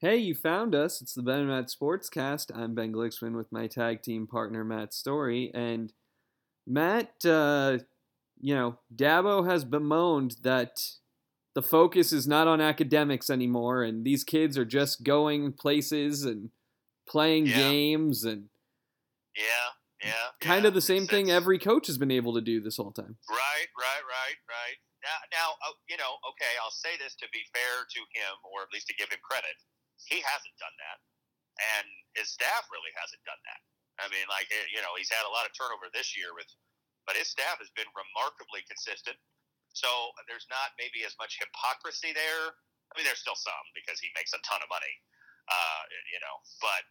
Hey, you found us. It's the Ben and Matt Sportscast. I'm Ben Glicksman with my tag team partner, Matt Story. And Matt, uh, you know, Dabo has bemoaned that the focus is not on academics anymore, and these kids are just going places and playing Yeah. games and Yeah, yeah. kind yeah. of the same thing every coach has been able to do this whole time. Right, right, right, right. Now, now, uh, you know, okay, I'll say this to be fair to him, or at least to give him credit. He hasn't done that, and his staff really hasn't done that. I mean, like, eh, you know, he's had a lot of turnover this year with, but his staff has been remarkably consistent. So there's not maybe as much hypocrisy there. I mean, there's still some because he makes a ton of money, uh, you know. But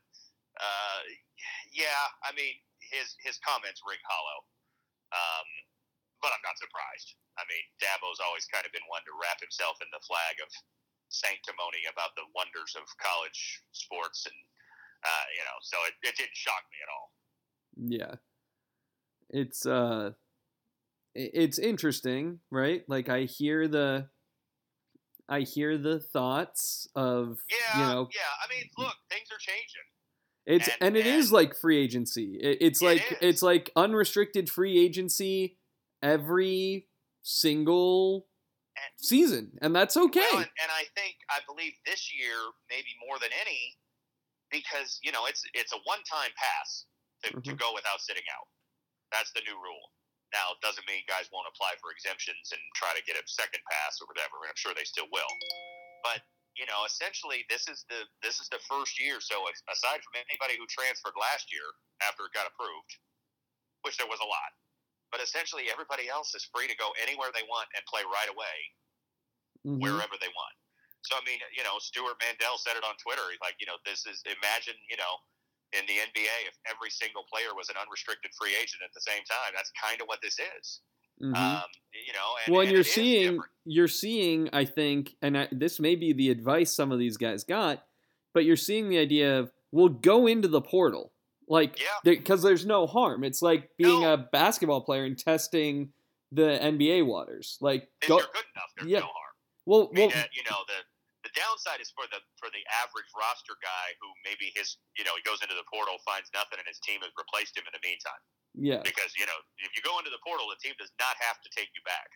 uh, yeah, I mean, his his comments ring hollow. Um, but I'm not surprised. I mean, Dabo's always kind of been one to wrap himself in the flag of sanctimony about the wonders of college sports, and uh, you know, so it, it didn't shock me at all. Yeah. It's uh it's interesting, right? Like I hear the I hear the thoughts of Yeah, you know yeah. I mean, look, things are changing. it's and- and it is and- like free agency. It, it's It like is. it's like unrestricted free agency every single And- season, and that's okay. Well, and, and I think I believe this year maybe more than any because you know it's it's a one time pass to, to Mhm. go without sitting out. That's the new rule. Now it doesn't mean guys won't apply for exemptions and try to get a second pass or whatever. I'm sure they still will. But you know, essentially, this is the this is the first year. So aside from anybody who transferred last year after it got approved, which there was a lot, but essentially everybody else is free to go anywhere they want and play right away Mhm. wherever they want. So I mean, you know, Stewart Mandel said it on Twitter. He's like, you know, this is imagine, you know, in the NBA, if every single player was an unrestricted free agent at the same time, that's kind of what this is. Mhm. Um, you know, and, well, and you're seeing you're seeing I think, and I, this may be the advice some of these guys got, but you're seeing the idea of we'll go into the portal, like Yeah. because there's no harm. It's like being No. a basketball player and testing the NBA waters. Like if go, you're good enough, there's yeah. no harm. well, I mean, well, uh, you know, the the downside is for the for the average roster guy who maybe his you know he goes into the portal, finds nothing, and his team has replaced him in the meantime. yeah, because you know if you go into the portal, the team does not have to take you back.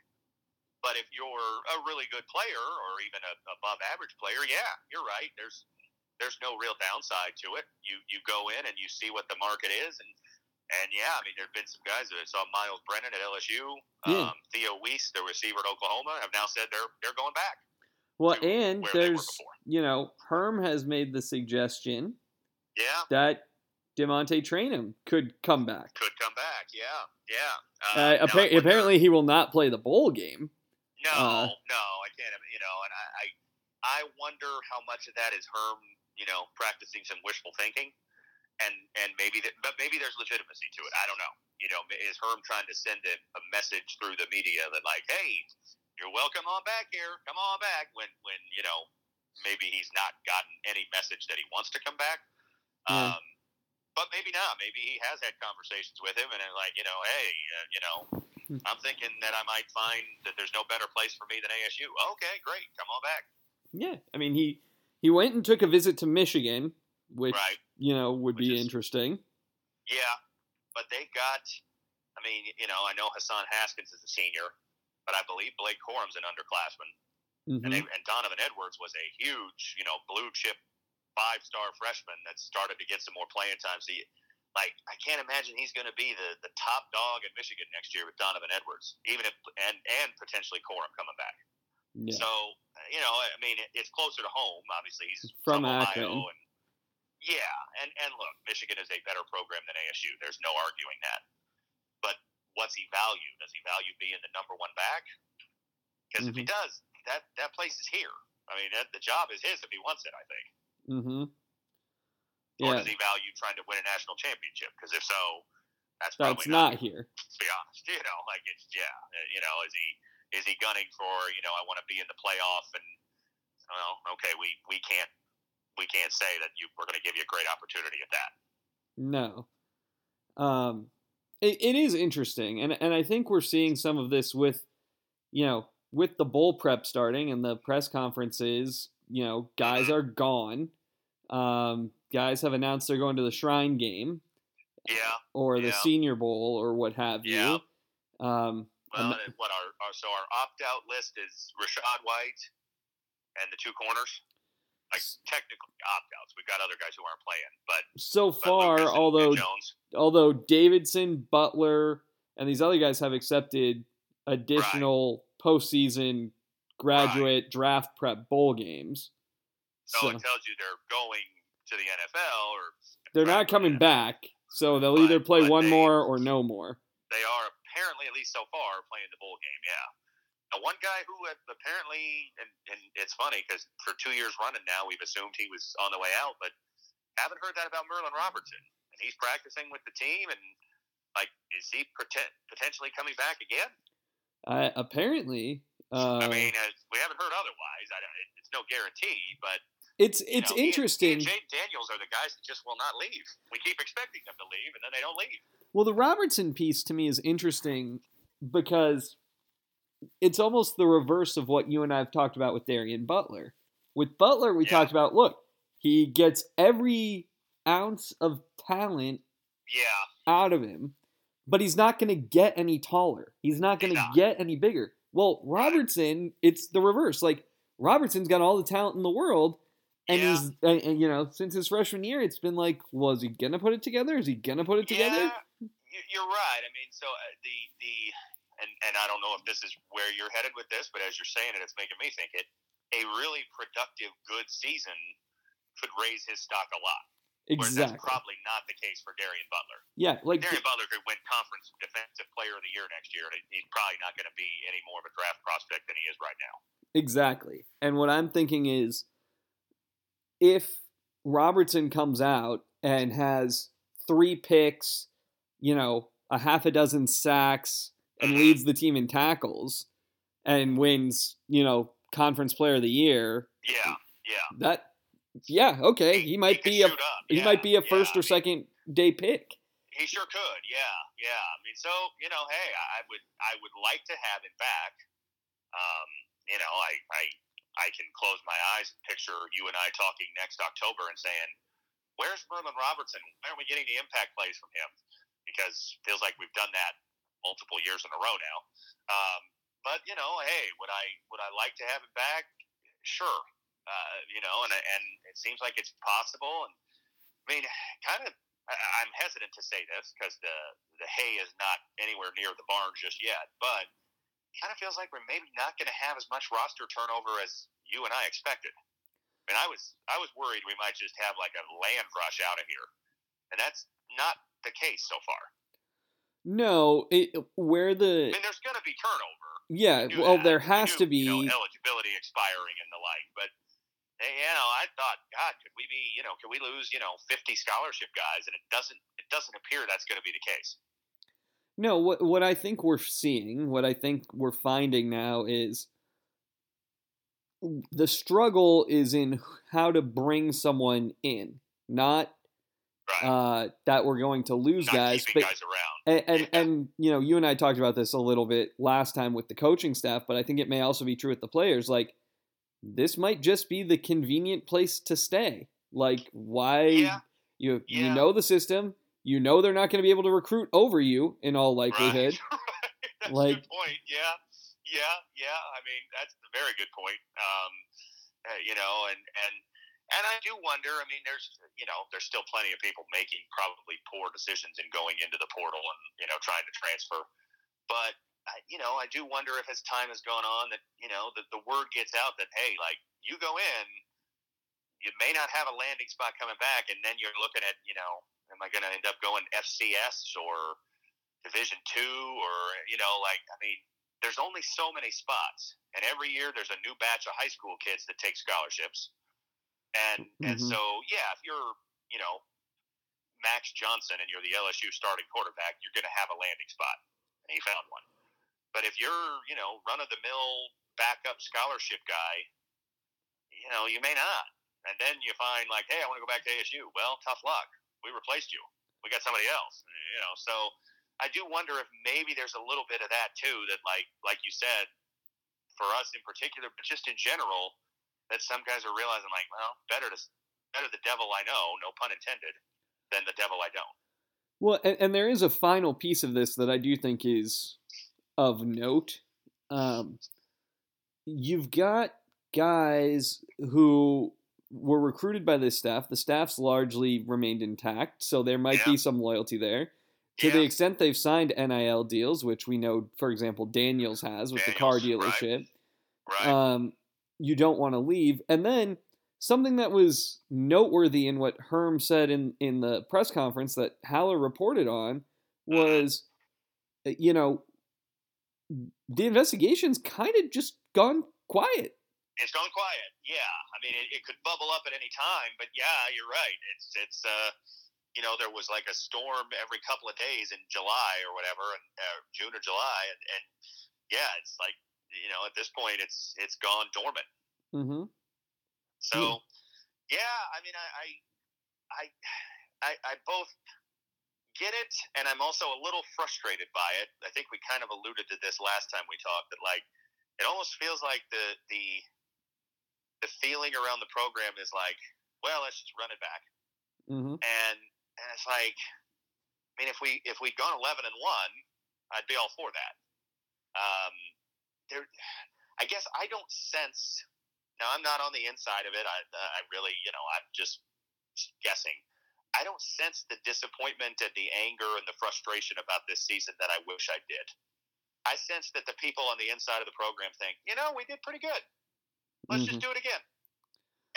But if you're a really good player or even a above average player, yeah, you're right. There's there's no real downside to it. You you go in and you see what the market is, and and yeah, I mean there've been some guys that I saw Myles Brennan at LSU, Yeah. um, Theo Wease, the receiver at Oklahoma, have now said they're they're going back. well, and where they were there's you know Herm has made the suggestion Yeah, that DeaMonte Trayanum could come back. could come back. Yeah, yeah. Uh, I appa- apparently, he will not play the bowl game. No, Uh, no, I can't. You know, and I, I, I wonder how much of that is Herm, you know, practicing some wishful thinking, and and maybe that, but maybe there's legitimacy to it. I don't know. You know, is Herm trying to send a, a message through the media that like, hey, you're welcome on back here, come on back. When when you know, maybe he's not gotten any message that he wants to come back. Yeah. Um, but maybe not. Maybe he has had conversations with him, and like, you know, hey, uh, you know, I'm thinking that I might find that there's no better place for me than ASU. Okay, great, come on back. Yeah, I mean he he went and took a visit to Michigan, which Right? you know would Which be is- interesting. Yeah, but they got. I mean, you know, I know Hassan Haskins is a senior, but I believe Blake Corum's an underclassman, Mhm. and, they, and Donovan Edwards was a huge, you know, blue chip five star freshman that started to get some more playing time. So, you, like, I can't imagine he's going to be the, the top dog in Michigan next year with Donovan Edwards, even if and and potentially Corum coming back. Yeah. So you know, I mean, it, it's closer to home. Obviously, he's From from, Ohio, and yeah, and and look, Michigan is a better program than ASU. There's no arguing that. But what's he value? Does he value being the number one back? Because if he Mm-hmm. does, that that place is here. I mean, that, the job is his if he wants it. I think. mm-hmm. Or Yeah, does he value trying to win a national championship? Because if so, that's that's probably not here. to be honest. You know, like it's yeah. You know, is he is he gunning for you know I want to be in the playoff and well okay we we can't we can't say that you we're going to give you a great opportunity at that. No. Um, it, it is interesting, and and I think we're seeing some of this with, you know, with the bowl prep starting and the press conferences. You know, guys are gone. Um, guys have announced they're going to the Shrine game Yeah. or the Yeah. Senior Bowl or what have Yeah. you. Um, Well, what our, our so our opt out list is Rachaad White and the two corners. Like technically opt outs. We've got other guys who aren't playing, but, so far, and although although Davidson, Butler, and these other guys have accepted additional postseason graduate draft prep bowl games. So, So it tells you they're going to the NFL or they're not coming back. So they'll either play one they- more or no more. they are apparently, at least so far, playing the bowl game. Yeah. Now, one guy who apparently, and, and it's funny because for two years running now, we've assumed he was on the way out, but haven't heard that about Merlin Robertson. And he's practicing with the team, and like, is he poten- potentially coming back again? Uh, apparently, uh, I mean, uh, we haven't heard otherwise. I it's no guarantee, but it's it's know, he and- interesting. He and Jade Daniels are the guys that just will not leave. We keep expecting them to leave, and then they don't leave. Well, the Robertson piece to me is interesting because it's almost the reverse of what you and I have talked about with Darien Butler. With Butler, we Yeah. talked about look, he gets every ounce of talent Yeah, out of him, but he's not going to get any taller. He's not going to get any bigger. Well, Robertson, it's the reverse. Like Robertson's got all the talent in the world, and Yeah. he's and, and, you know since his freshman year, it's been like, well, is he gonna put it together? Is he gonna put it together? Yeah, you- you're right. I mean, so uh, the the and and I don't know if this is where you're headed with this, but as you're saying it, it's making me think it. A really productive, good season could raise his stock a lot. Whereas Exactly. that's probably not the case for Darien Butler. Yeah, like Darien Butler could win Conference Defensive Player of the Year next year, and he's probably not going to be any more of a draft prospect than he is right now. exactly. And what I'm thinking is, if Robertson comes out and has three picks, you know, a half a dozen sacks, and leads the team in tackles, and wins, you know, Conference Player of the Year, Yeah, yeah. that, yeah, okay, he might be a he might be a first or second day pick. He sure could, yeah, yeah. I mean, so you know, hey, I would, I would like to have it back. Um, you know, I, I, I can close my eyes and picture you and I talking next October and saying, "Where's Merlin Robertson? Why aren't we getting the impact plays from him?" Because feels like we've done that multiple years in a row now. Um, but you know, hey, would I, would I like to have him back? Sure. Uh, you know, and and it seems like it's possible. And I mean, kind of I'm hesitant to say this because the the hay is not anywhere near the barn just yet, but kind of feels like we're maybe not going to have as much roster turnover as you and I expected. I mean, I was I was worried we might just have like a land rush out of here, and that's not the case so far. No, it, where I the mean, there's going to be turnover. yeah, We well, that. there has knew, to be. you know, eligibility expiring and the like, but. eh, You know, I thought, God, could we be, you know, could we lose, you know, fifty scholarship guys? And it doesn't, it doesn't appear that's going to be the case. No, what what I think we're seeing, what I think we're finding now is the struggle is in how to bring someone in, not Right. uh, that we're going to lose Not guys, but guys around. and, and Yeah. and you know, you and I talked about this a little bit last time with the coaching staff, but I think it may also be true with the players. Like this might just be the convenient place to stay. Like why Yeah. you you know the system, you know they're not going to be able to recruit over you in all likelihood. That's a Like- good point. Yeah. Yeah. Yeah. I mean, that's a very good point. Um, uh, you know, and, and, and I do wonder, I mean, there's, you know, there's still plenty of people making probably poor decisions in going into the portal and, you know, trying to transfer. But, you know, I do wonder if as time has gone on that, you know, that the word gets out that, hey, like, you go in, you may not have a landing spot coming back, and then you're looking at, you know, am I going to end up going FCS or Division two, or you know, like I mean, there's only so many spots, and every year there's a new batch of high school kids that take scholarships, and and Mhm. so yeah, if you're, you know, Max Johnson and you're the LSU starting quarterback, you're going to have a landing spot, and he found one. But if you're, you know, run of the mill backup scholarship guy, you know, you may not. And then you find like, hey, I want to go back to ASU. Well, tough luck. We replaced you. We got somebody else. You know, so I do wonder if maybe there's a little bit of that too. That like, like you said, for us in particular, but just in general, that some guys are realizing like, well, better to better the devil I know, no pun intended, than the devil I don't. Well, and, and there is a final piece of this that I do think is of note. Um, you've got guys who were recruited by this staff. The staff's largely remained intact, so there might Yeah. be some loyalty there. To Yeah. the extent they've signed NIL deals, which we know, for example, Daniels has with the car Daniels, right. dealership, Right. um, you don't want to leave. And then something that was noteworthy in what Herm said in, in the press conference that Haller reported on was, you know, the investigation's kind of just gone quiet. it's gone quiet. Yeah, I mean, it, it could bubble up at any time, but yeah, you're right. It's it's uh, you know, there was like a storm every couple of days in July or whatever, and uh, June or July, and, and yeah, it's like you know, at this point, it's it's gone dormant. Mm-hmm. So, yeah, I mean, I, I, I, I, both get it, and I'm also a little frustrated by it. I think we kind of alluded to this last time we talked that like it almost feels like the the the feeling around the program is like, well, let's just run it back, Mm-hmm. and and it's like, I mean, if we if we'd gone 11 and one, I'd be all for that. Um, there, I guess I don't sense. Now I'm not on the inside of it. I uh, I really, you know, I'm just guessing. I don't sense the disappointment and the anger and the frustration about this season that I wish I did. I sense that the people on the inside of the program think, you know, we did pretty good. Let's just mm-hmm. do it again.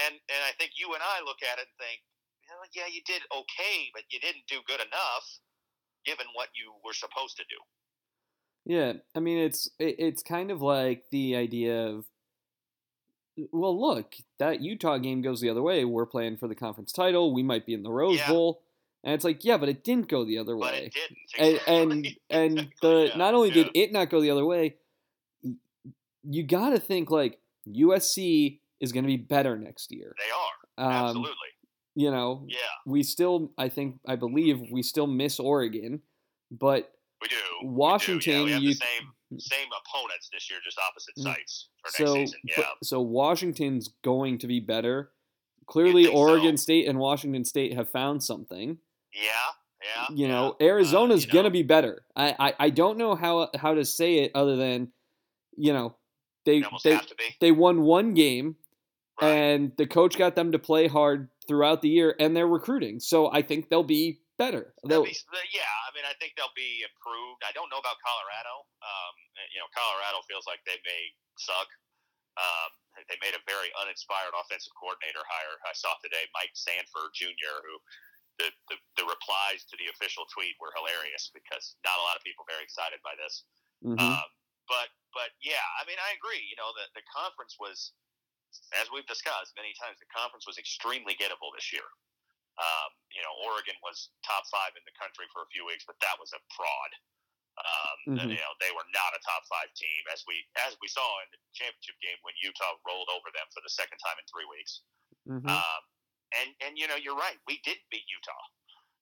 And and I think you and I look at it and think, know, yeah, you did okay, but you didn't do good enough given what you were supposed to do. Yeah, I mean it's it, it's kind of like the idea of well, look, that Utah game goes the other way. We're playing for the conference title. We might be in the Rose Yeah. Bowl, and it's like, yeah, but it didn't go the other But way. it didn't. And and and the yeah, not only did it not go the other way, you got to think like USC is going to be better next year. they are. Um, Absolutely. You know, Yeah, we still, I think, I believe we still miss Oregon, but we do. We do, Washington, yeah, we have you- the same same opponents this year, just opposite Mm. sites for next so season. Yeah. so Washington's going to be better. Clearly, think so. Oregon State and Washington State have found something. Yeah. Yeah. You know, yeah. Arizona's Uh, you gonna be better. I, I I don't know how how to say it other than, you know, they they they have to be. they won one game Right. and the coach got them to play hard throughout the year and they're recruiting. So I think they'll be better. They'll be, yeah, I mean, I think they'll be improved. I don't know about Colorado. Um, you know, Colorado feels like they may suck. Um, they made a very uninspired offensive coordinator hire. I saw today Mike Sanford Jr., who the, the, the replies to the official tweet were hilarious because not a lot of people are very excited by this. Mhm. Um, but but yeah, I mean, I agree. You know, the the conference was, as we've discussed many times, the conference was extremely gettable this year. Um, you know, Oregon was top five in the country for a few weeks, but that was a fraud. Um, Mhm. You know, they were not a top five team, as we as we saw in the championship game when Utah rolled over them for the second time in three weeks. Mhm. Um, and and you know, you're right. We did beat Utah.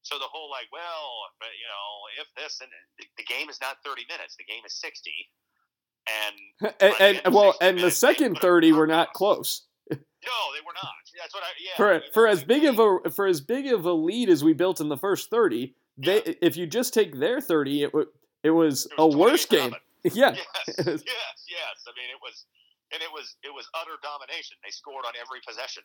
So the whole like, well, but you know, if this and the, the game is not 30 minutes, the game is 60. And and, by the end and well, and the minutes, second thirty were hurt not close. No, they were not. That's what I yeah. For for as big of a for as big of a lead as we built in the first thirty, they if you just take their thirty, it it was it a worse game. Yeah, Yes, yes, yes. I mean, it was, and it was, it was utter domination. They scored on every possession.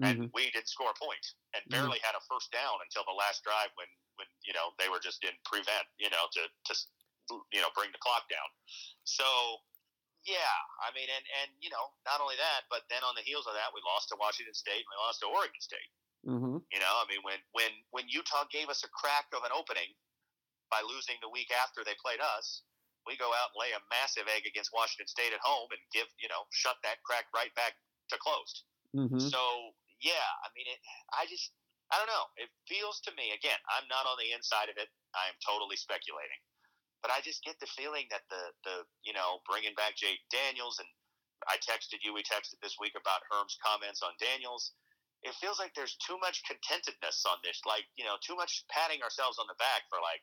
and Mhm. we didn't score a point and Mhm. barely had a first down until the last drive when when you know they were just in prevent you know to to you know bring the clock down so yeah i mean and and you know not only that but then on the heels of that we lost to washington state and we lost to oregon state Mhm. you know i mean when when when utah gave us a crack of an opening by losing the week after they played us we go out and lay a massive egg against washington state at home and give you know shut that crack right back to closed Mhm. so yeah, I mean, it. I just, I don't know. It feels to me again. I'm not on the inside of it. I am totally speculating, but I just get the feeling that the the you know bringing back Jake Daniels and I texted you. We texted this week about Herm's comments on Daniels. It feels like there's too much contentedness on this. Like you know, too much patting ourselves on the back for like,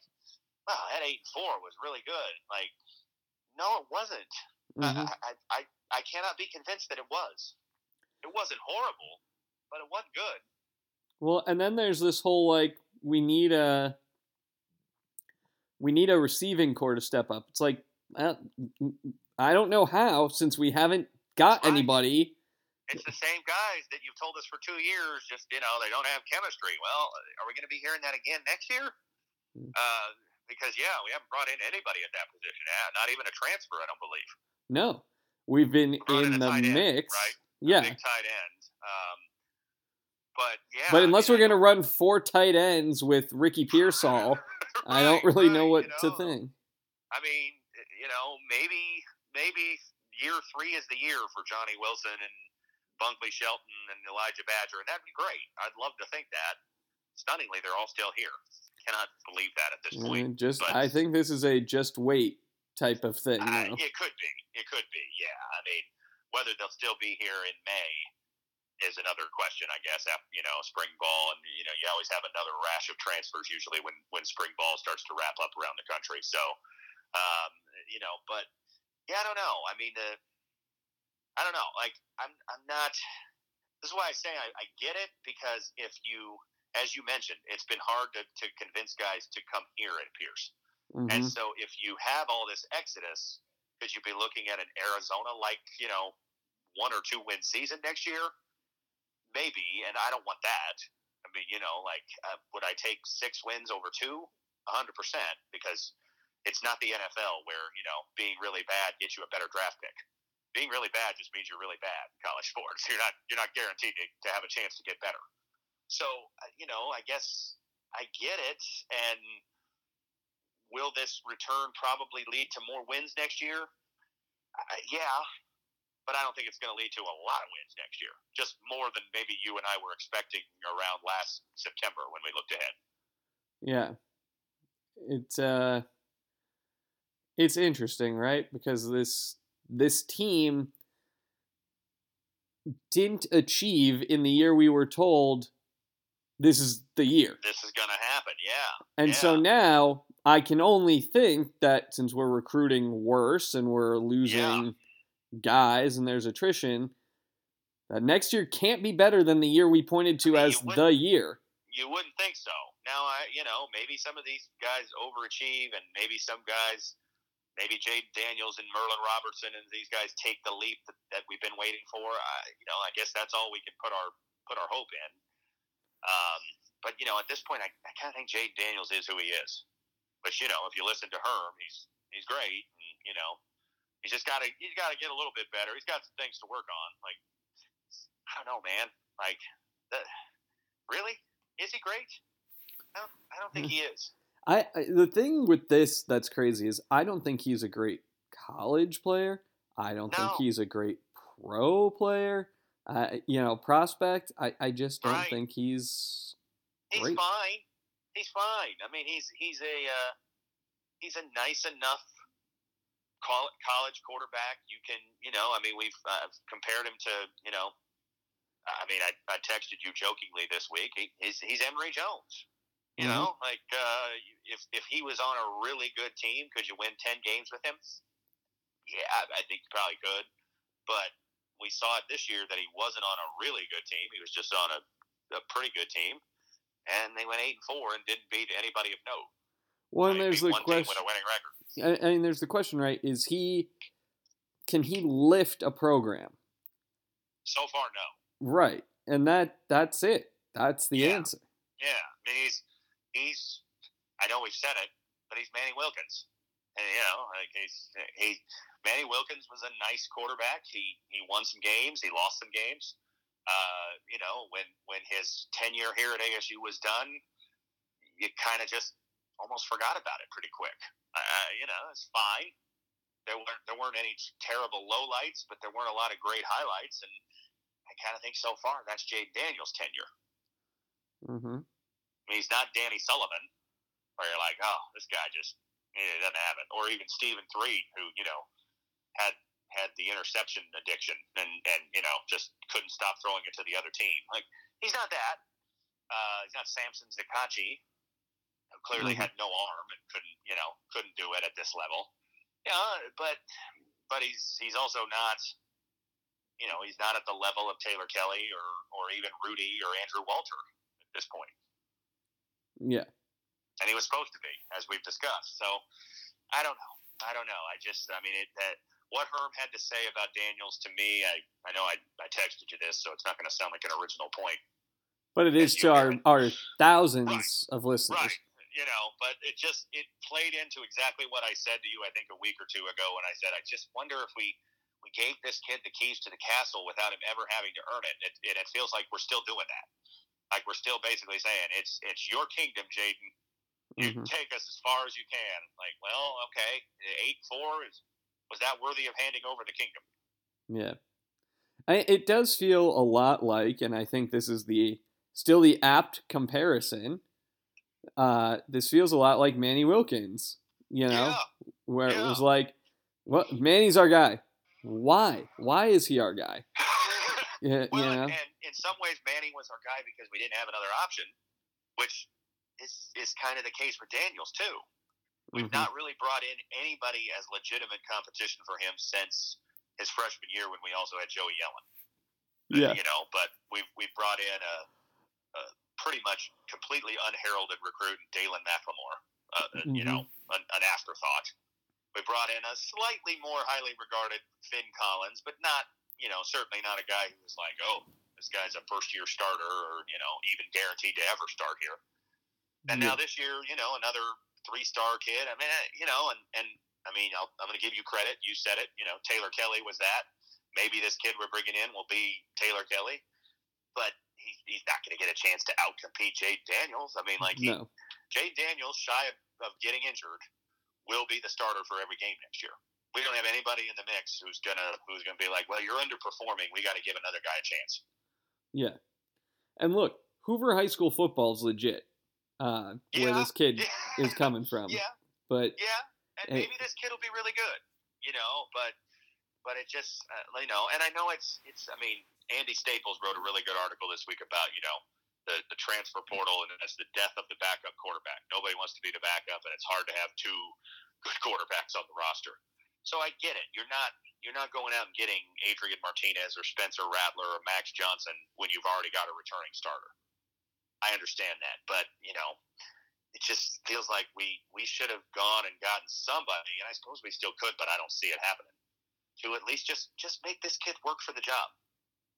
wow, that eight and four was really good. Like, no, it wasn't. Mhm. I, I, I, I cannot be convinced that it was. It wasn't horrible, but it wasn't good. Well, and then there's this whole like we need a we need a receiving corps to step up. It's like uh, I don't know how since we haven't got anybody. It's the same guys that you've told us for two years. Just you know, they don't have chemistry. Well, are we going to be hearing that again next year? Hmm. Uh, because yeah, we haven't brought in anybody at that position. Uh, Not even a transfer, I don't believe. No, we've been Brought in in the tight end, mix. right? Yeah, Big tight end. Um, but yeah, but unless I we're gonna run four tight ends with Ricky Pearsall, I don't Right, really know what you to think. I mean, eh, you know, maybe maybe year three is the year for Johnny Wilson and Bunkley Shelton and Elijah Badger, and that'd be great. I'd love to think that. Stunningly, they're all still here. Cannot believe that at this point. Just, but- I think this is a just wait type of thing. I- it could be. It could be. Yeah. I mean, whether they'll still be here in May is another question, I guess. After you know spring ball, and you know you always have another rash of transfers usually when when spring ball starts to wrap up around the country. So, um, you know, but yeah, I don't know. I mean, the I don't know. Like I'm I'm not. This is why I say I, I get it because if you, as you mentioned, it's been hard to, to convince guys to come here. It appears. And Mhm. so if you have all this exodus, could you be looking at an Arizona like, you know, one or two win season next year? Maybe, and I don't want that. I mean, you know, like, uh, would I take six wins over two? A hundred percent, because it's not the NFL where you know being really bad gets you a better draft pick. Being really bad just means you're really bad in college sports. You're not you're not guaranteed to, to have a chance to get better. So uh, you know, I guess I get it, and will this return probably lead to more wins next year? Uh, yeah, but I don't think it's going to lead to a lot of wins next year. Just more than maybe you and I were expecting around last September when we looked ahead. Yeah. It's uh it's interesting, right? Because this this team didn't achieve in the year we were told this is the year. This is going to happen. Yeah. And so now I can only think that since we're recruiting worse and we're losing guys and there's attrition, that next year can't be better than the year we pointed to I mean, as the year. You wouldn't think so. Now, I, you know, maybe some of these guys overachieve, and maybe some guys, maybe Jade Daniels and Merlin Robertson, and these guys take the leap that, that we've been waiting for. I, you know, I guess that's all we can put our put our hope in. Um, but you know, at this point, I, I kind of think Jade Daniels is who he is. But you know, if you listen to Herm, he's he's great, and you know, he's just got to he's got to get a little bit better. He's got some things to work on. Like I don't know, man. Like that, really is he great? I don't, I don't think he is. I, I the thing with this that's crazy is I don't think he's a great college player. I don't think he's a great pro player. Uh, you know, prospect. I, I just don't Right. think he's He's Great. fine. He's fine. I mean, he's he's a uh, he's a nice enough college quarterback. You can, you know, I mean, we've uh, compared him to, you know, I mean, I, I texted you jokingly this week. He, he's he's Emory Jones. You Mhm. know, like uh, if if he was on a really good team, could you win ten games with him? Yeah, I, I think you probably could. But we saw it this year that he wasn't on a really good team. He was just on a, a pretty good team, and they went eight and four and didn't beat anybody of note. Well. And there's the question. with a winning record. I, I mean, there's the question, right? Is he can he lift a program? So far, no. Right, and that that's it. That's the Yeah. answer. Yeah, I mean he's he's. I know we've said it, but he's Manny Wilkins, and you know, like he's he. Manny Wilkins was a nice quarterback. He he won some games. He lost some games. Uh, you know, when when his tenure here at ASU was done, you kind of just almost forgot about it pretty quick. Uh, you know, it's fine. There weren't there weren't any terrible lowlights, but there weren't a lot of great highlights, and I kind of think so far that's Jade Daniels' tenure. hmm I mean, he's not Danny Sullivan, where you're like, oh, this guy just you know, doesn't have it. Or even Steven Threet, who you know had had the interception addiction and and you know just couldn't stop throwing it to the other team. Like he's not that. Uh, he's not Samson Szakacsy, clearly Mhm. had no arm and couldn't you know couldn't do it at this level. Yeah, but but he's he's also not. You know, he's not at the level of Taylor Kelly or, or even Rudy or Andrew Walter at this point. Yeah. And he was supposed to be, as we've discussed. So I don't know. I don't know. I just, I mean, it, that what Herm had to say about Daniels to me, I, I know I, I texted you this, so it's not going to sound like an original point. But it is to our, our thousands Right. of listeners. Right. You know, but it just it played into exactly what I said to you. I think a week or two ago when I said I just wonder if we we gave this kid the keys to the castle without him ever having to earn it. It, it, it feels like we're still doing that. Like we're still basically saying it's it's your kingdom, Jayden. You Mhm. take us as far as you can. Like, well, okay, eight four is was that worthy of handing over the kingdom? Yeah. I, it does feel a lot like, and I think this is the still the apt comparison. Uh, this feels a lot like Manny Wilkins, you know, where it was like, "What? Manny's our guy. Why? Why is he our guy?" Yeah, Well, you know. and, and in some ways, Manny was our guy because we didn't have another option, which is is kind of the case for Daniels too. We've Mhm. not really brought in anybody as legitimate competition for him since his freshman year when we also had Joey Yellen. Yeah. You know, but we've we brought in a, a pretty much completely unheralded recruit, Dalen McLemore. Uh, uh, You Mhm. know, an, an afterthought. We brought in a slightly more highly regarded Finn Collins, but not, you know, certainly not a guy who was like, oh, this guy's a first year starter or, you know, even guaranteed to ever start here. And Yeah. now this year, you know, another three star kid. I mean, you know, and, and I mean, I'll, I'm going to give you credit. You said it. You know, Taylor Kelly was that. Maybe this kid we're bringing in will be Taylor Kelly, but he's not going to get a chance to outcompete Jade Daniels. I mean, like, no. Jade Daniels, shy of, of getting injured, will be the starter for every game next year. We don't have anybody in the mix who's gonna who's gonna be like, well, you're underperforming. We got to give another guy a chance. Yeah. And look, Hoover High School football is legit. Uh, where this kid Yeah. is coming from. yeah, But yeah, and maybe this kid will be really good, you know. But but it just uh, you know, and I know it's it's. I mean, Andy Staples wrote a really good article this week about you know the the transfer portal and it's the death of the backup quarterback. Nobody wants to be the backup, and it's hard to have two good quarterbacks on the roster. So I get it. You're not you're not going out and getting Adrian Martinez or Spencer Rattler or Max Johnson when you've already got a returning starter. I understand that, but you know, it just feels like we we should have gone and gotten somebody, and I suppose we still could, but I don't see it happening. To at least just just make this kid work for the job.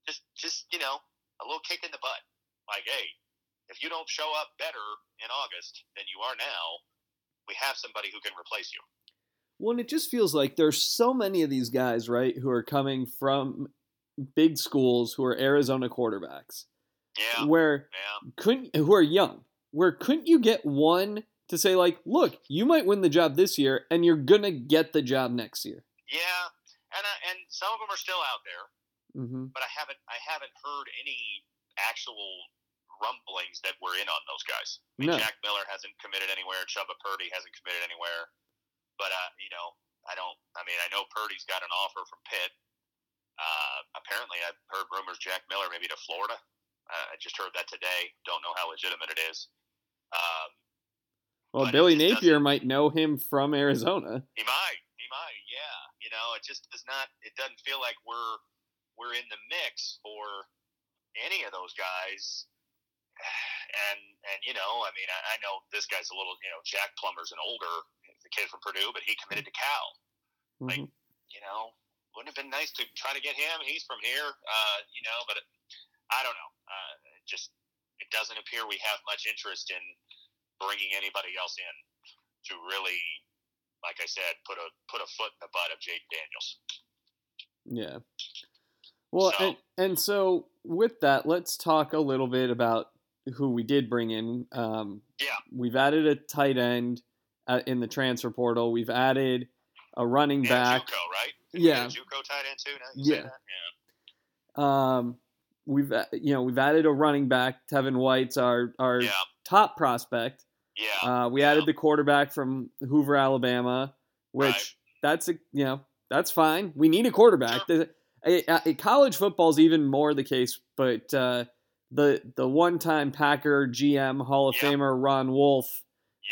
Just just you know, a little kick in the butt. Like, hey, if you don't show up better in August than you are now, we have somebody who can replace you. Well, and it just feels like there's so many of these guys, right, who are coming from big schools who are Arizona quarterbacks, Yeah, where yeah. couldn't who are young, where couldn't you get one to say like, look, you might win the job this year, and you're gonna get the job next year. Yeah, and I, and some of them are still out there, hmm but I haven't I haven't heard any actual rumblings that we're in on those guys. I mean, No. Jack Miller hasn't committed anywhere. Chubba Purdy hasn't committed anywhere. But uh, you know, I don't. I mean, I know Purdy's got an offer from Pitt. Uh, apparently, I've heard rumors Jack Miller maybe to Florida. Uh, I just heard that today. Don't know how legitimate it is. Um, Well, Billy Napier might know him from Arizona. He might. He might. Yeah. You know, it just does not. It doesn't feel like we're we're in the mix for any of those guys. And and you know, I mean, I, I know this guy's a little. You know, Jack Plummer's an older, the kid from Purdue, but he committed to Cal. Like, Mhm. You know, wouldn't have been nice to try to get him. He's from here. Uh, you know, but I don't know. Uh, it just it doesn't appear we have much interest in bringing anybody else in to really, like I said, put a put a foot in the butt of Jake Daniels. Yeah. Well, So- and, and so with that, let's talk a little bit about who we did bring in. Um, Yeah. We've added a tight end uh, in the transfer portal. We've added a running And back. JUCO, right? Did Yeah. we get a JUCO tight end too. Now you say Yeah. yeah. Um, we've uh, you know we've added a running back. Tevin White's our our Yeah. top prospect. Yeah. Uh, we Yeah. added the quarterback from Hoover, Alabama, which Right. that's a you know that's fine. We need a quarterback. The, a, college football is even more the case, but uh, the the one time Packer GM Hall of Yep. Famer Ron Wolf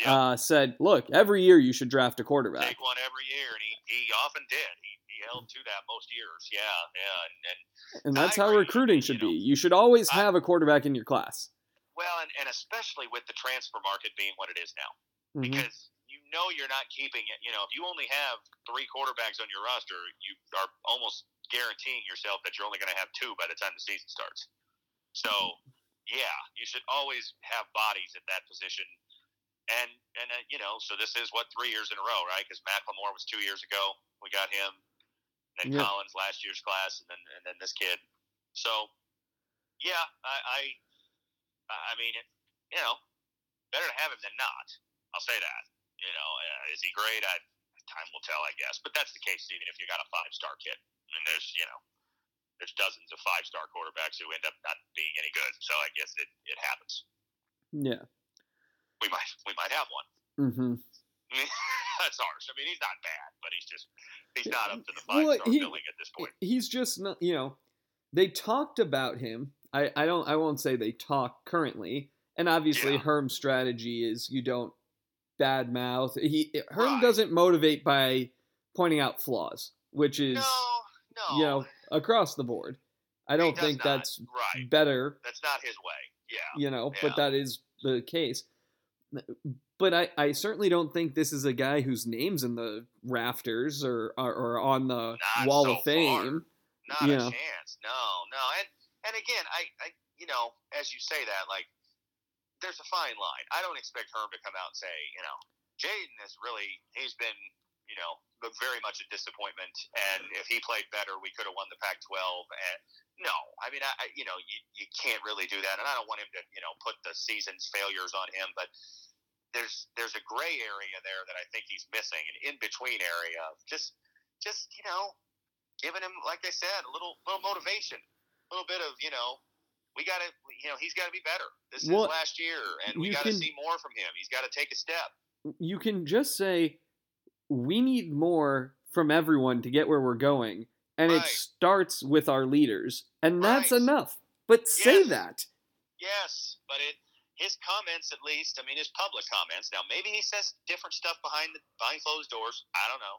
yeah. uh, said, "Look, every year you should draft a quarterback." Take one every year, and he, he often did. He, he held to that most years. Yeah, yeah. And, and And that's I how recruiting You should know, be. You should always I- have a quarterback in your class. well, and, and especially with the transfer market being what it is now, Mhm. because you know you're not keeping it. You know, if you only have three quarterbacks on your roster, you are almost guaranteeing yourself that you're only going to have two by the time the season starts. So, yeah, you should always have bodies at that position. And and uh, you know, so this is what three years in a row, right? Because Macklemore was two years ago. We got him. Then Yeah. Collins last year's class, and then and then this kid. So, yeah, I I, I mean, it, you know, better to have him than not. I'll say that. You know, uh, is he great? I, time will tell, I guess. But that's the case even if you got a five star kid. And there's you know, there's dozens of five star quarterbacks who end up not being any good. So I guess it, it happens. Yeah. We might we might have one. Mm-hmm. that's harsh. I mean, he's not bad, but he's just he's Yeah, not up to the well, five star he- billing at this point. He's just not. You know, they talked about him. I I don't. I won't say they talk currently. And obviously, Yeah. Herm's strategy is you don't bad mouth. He Herm Right. doesn't motivate by pointing out flaws, which is No, no. you know across the board. I don't think not. that's right. better That's not his way. Yeah. you know, Yeah. but that is the case. But I, I certainly don't think this is a guy whose name's in the rafters or or, or on the Not wall so of fame. Not Yeah. a chance. No, no. And and again, I, I you know, as you say that, like there's a fine line. I don't expect Herm to come out and say, you know, Jayden is really he's been, you know, very much a disappointment. And if he played better, we could have won the Pac-12. And no, I mean, I, I you know, you you can't really do that. And I don't want him to, you know, put the season's failures on him, but. There's there's a gray area there that I think he's missing, an in between area of just just you know giving him, like I said, a little little motivation, a little bit of you know, we got to, you know, he's got to be better. This Well, is last year, and we got to see more from him. He's got to take a step. You can just say we need more from everyone to get where we're going, and it starts with our leaders, and that's Right. enough. But say that. Yes, but it his comments at least. I mean, his public comments. Now, maybe he says different stuff behind the behind closed doors. I don't know,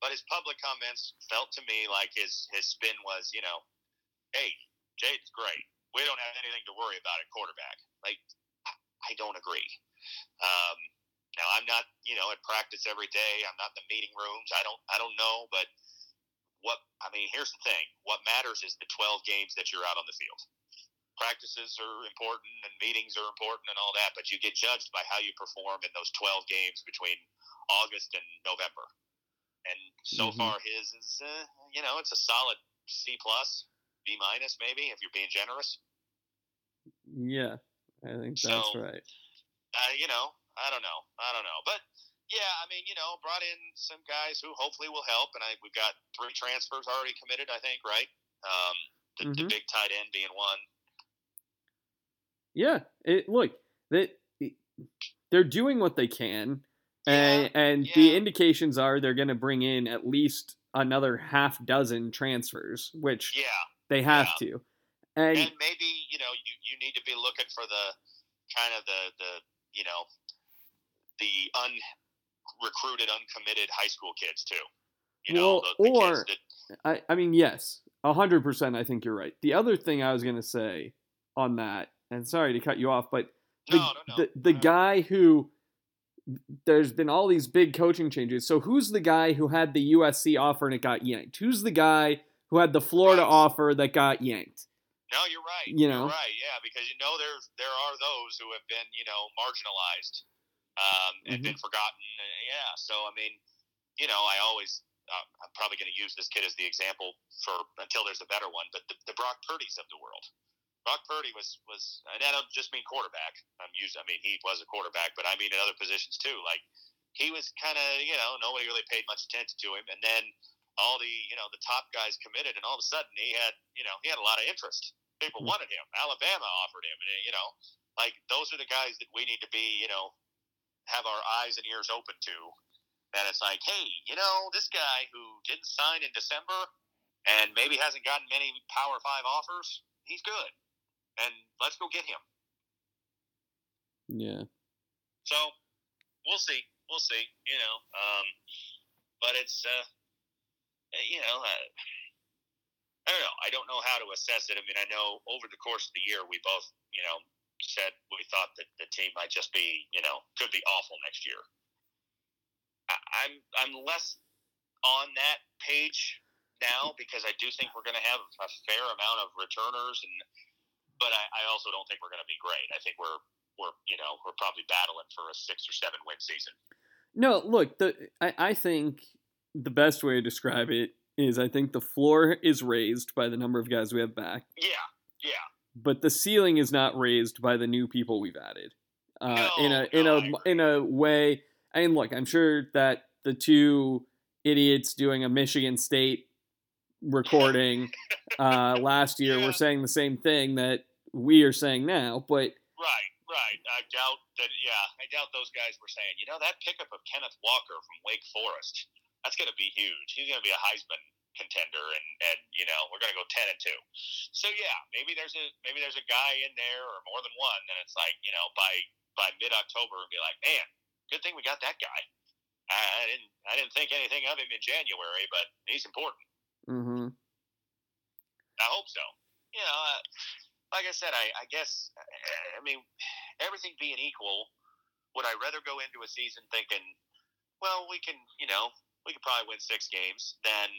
but his public comments felt to me like his his spin was, you know, hey, Jade's great. We don't have anything to worry about at quarterback. Like, I, I don't agree. Um, now, I'm not, you know, at practice every day. I'm not in the meeting rooms. I don't, I don't know, but what I mean, here's the thing: what matters is the 12 games that you're out on the field practices are important and meetings are important and all that, but you get judged by how you perform in those 12 games between August and November. And so Mhm. far, his is, uh, you know, it's a solid C plus, B minus, maybe if you're being generous. Yeah, I think So- that's right. Uh, you know, I don't know, I don't know, but yeah, I mean, you know, brought in some guys who hopefully will help, and I we've got three transfers already committed, I think, right? Um, the, the Mhm. big tight end being one. Yeah, it look they they're doing what they can, and and the indications are they're going to bring in at least another half dozen transfers, which Yeah, they have to. And, and maybe you know you, you need to be looking for the kind of the the you know the unrecruited uncommitted high school kids too you know the, the or- that, I I mean yes, hundred percent. I think you're right. The other thing I was going to say on that, and sorry to cut you off, but the no no no the, the guy who there's been all these big coaching changes. So who's the guy who had the USC offer and it got yanked? Who's the guy who had the Florida offer that got yanked? no you're right you know. you're right yeah because you know there's there are those who have been you know marginalized um, and Mm-hmm. been forgotten yeah so I mean you know I always uh, I'm probably going to use this kid as the example for until there's a better one but the, the Brock Purdy's of the world Brock Purdy was was, and I don't just mean quarterback. I'm used. I mean he was a quarterback, but I mean in other positions too. Like he was kind of, you know, nobody really paid much attention to him, and then all the, you know, the top guys committed, and all of a sudden he had, you know, he had a lot of interest. People Mhm. wanted him. Alabama offered him, and you know, like those are the guys that we need to be, you know, have our eyes and ears open to. That it's like, hey, you know, this guy who didn't sign in December and maybe hasn't gotten many Power Five offers, he's good and let's go get him. Yeah. So we'll see, we'll see. You know, um, but it's uh, you know, uh, I don't know. I don't know how to assess it. I mean, I know over the course of the year we both, you know, said we thought that the team might just be, you know, could be awful next year. I, I'm I'm less on that page now because I do think we're going to have a fair amount of returners, and but I, I also don't think we're going to be great. I think we're we're you know we're probably battling for a six or seven win season. No, look, the I, I think the best way to describe it is I think the floor is raised by the number of guys we have back. Yeah, yeah. But the ceiling is not raised by the new people we've added. Uh, No, in a in I a in a way. I mean, look, I'm sure that the two idiots doing a Michigan State recording uh, last year Yeah. were saying the same thing that we are saying now. But Right, right. I doubt that. Yeah, I doubt those guys were saying, you know, that pickup of Kenneth Walker from Wake Forest, that's going to be huge. He's going to be a Heisman contender, and and you know, we're going to go ten and two. So yeah, maybe there's a maybe there's a guy in there or more than one. And it's like you know, by by mid October, and be like, man, good thing we got that guy. I, I didn't I didn't think anything of him in January, but he's important. Mm-hmm. I hope so. You know, uh, like I said, I, I guess, I mean, everything being equal, would I rather go into a season thinking, well, we can, you know, we could probably win six games then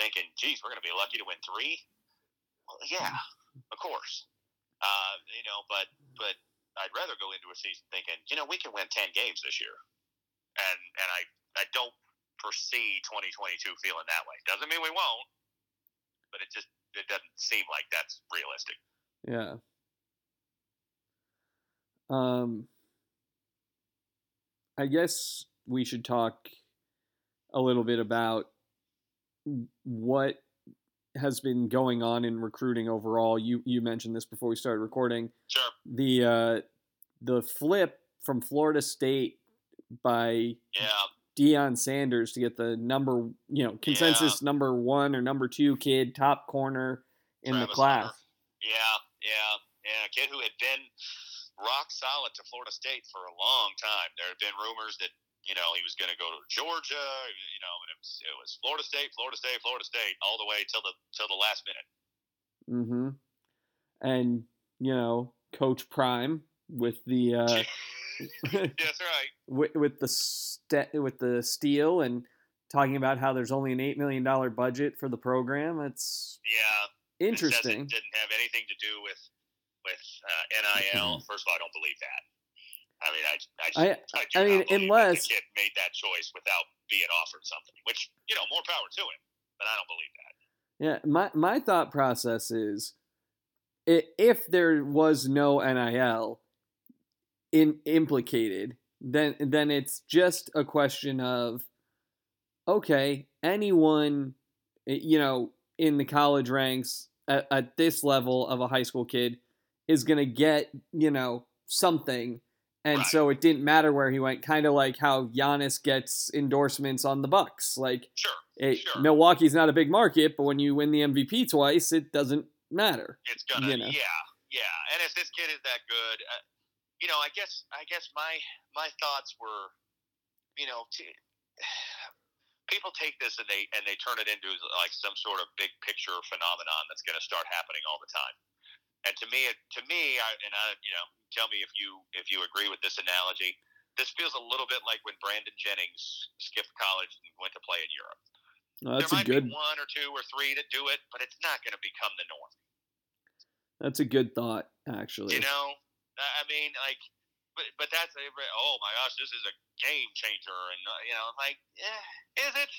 thinking, geez, we're going to be lucky to win three? Well, yeah, of course. Uh, you know, but, but I'd rather go into a season thinking, you know, we can win 10 games this year. And, and I, I don't foresee 2022 feeling that way. Doesn't mean we won't, but it just, it doesn't seem like that's realistic. Yeah. Um I guess we should talk a little bit about what has been going on in recruiting overall. You you mentioned this before we started recording. Sure. The uh the flip from Florida State by Yeah. Deion Sanders to get the number, you know, consensus number 1 or number 2 kid, top corner in the class. Hunter. Yeah, yeah, yeah. A kid who had been rock solid to Florida State for a long time. There had been rumors that you know he was going to go to Georgia. You know, and it was, it was Florida State, Florida State, Florida State, all the way till the till the last minute. Mm-hmm. And you know, Coach Prime with the uh, That's right. with, with the st- with the steel and talking about how there's only an eight million dollar budget for the program. It's Yeah. Interesting. it didn't have anything to do with with uh, NIL. First of all, I don't believe that. I mean, I, I, just, I- I, I mean, unless- the kid made that choice without being offered something, which you know, more power to him. But I don't believe that. Yeah, my my thought process is, if there was no NIL in implicated, then then it's just a question of, okay, anyone, you know, in the college ranks at, at this level of a high school kid is gonna get you know something. And Right. so it didn't matter where he went, kind of like how Giannis gets endorsements on the Bucks. Like Sure. it, Sure. Milwaukee's not a big market, but when you win the MVP twice, it doesn't matter. it's gonna you know. yeah yeah and if this kid is that good uh, you know i guess i guess my my thoughts were you know t- people take this and they and they turn it into like some sort of big picture phenomenon that's going to start happening all the time and to me to me I, and i you know tell me if you if you agree with this analogy this feels a little bit like when brandon jennings skipped college and went to play in europe No, that's there a might good. be one or two or three that do it but it's not going to become the norm That's a good thought, actually. You know, I mean, like, but but that's a, oh my gosh, this is a game changer, and you know, I'm like, eh, is it?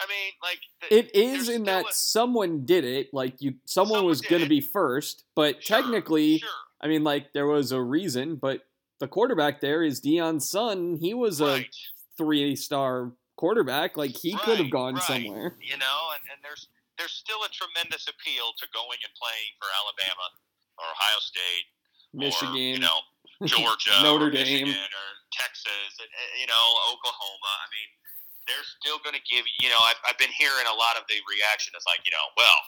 I mean, like, the, it is in that a- someone did it. Like you, someone, Someone was going to be first, but sure, technically, sure, I mean, like there was a reason. But the quarterback there is Deion's son. He was a three-star quarterback. Like he could have gone right. somewhere. you know, and, and there's there's still a tremendous appeal to going and playing for Alabama or Ohio State, or, Michigan, you know, Georgia, Notre or Dame. Or Texas, and, and, you know, Oklahoma. I mean, they're still going to give. You know, I've, I've been hearing a lot of the reaction is like, you know, well,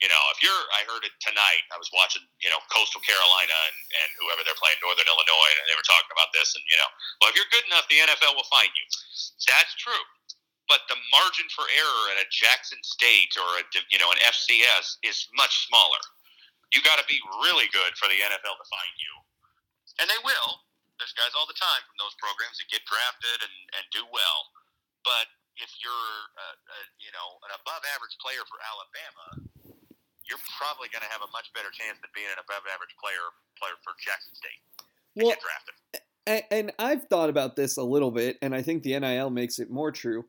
you know, if you're, I heard it tonight. I was watching, you know, Coastal Carolina and, and whoever they're playing, Northern Illinois, and they were talking about this, and you know, well, if you're good enough, the NFL will find you. That's true. But the margin for error at a Jackson State or a you know an FCS is much smaller. You got to be really good for the NFL to find you, and they will. There's guys all the time from those programs that get drafted and, and do well. But if you're, uh, uh, you know, an above average player for Alabama, you're probably going to have a much better chance than being an above average player player for Jackson State. Well, and, and I've thought about this a little bit, and I think the NIL makes it more true.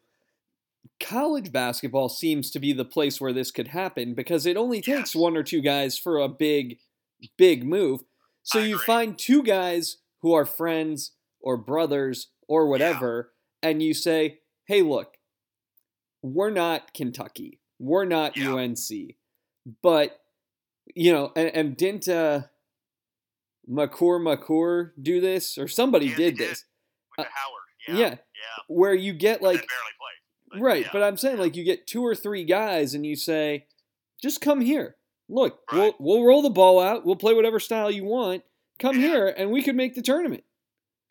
College basketball seems to be the place where this could happen because it only takes yes. one or two guys for a big, big move. So you find two guys who are friends or brothers or whatever, yeah. and you say, hey, look, we're not Kentucky. We're not yeah. UNC. But, you know, and, and didn't uh, Makur Maker do this? Or somebody yeah, did, did, this. With uh, Howard. Yeah. yeah. Where you get like. Played, right. But I'm saying, like, you get two or three guys and you say, just come here. Look, right. we'll, we'll roll the ball out. We'll play whatever style you want come here and we could make the tournament.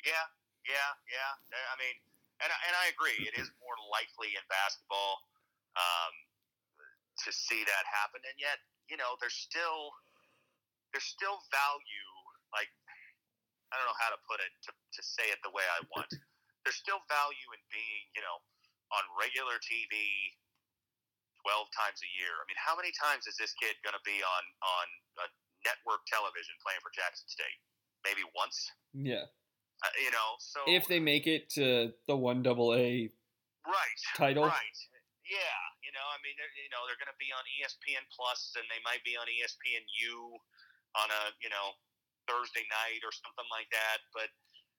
Yeah, yeah, yeah. I and and I agree. It is more likely in basketball um, to see that happen, and yet you know there's still there's still value. Like I don't know how to put it to to say it the way I want. There's still value in being you know on regular TV 12 times a year. I mean, how many times is this kid going to be on on network television playing for Jackson State. Maybe once. Yeah. Uh, you know, so if they make it to the one double A right title, right, yeah, you know, I mean, you know, they're going to be on ESPN Plus, and they might be on ESPN U on a you know Thursday night or something like that. But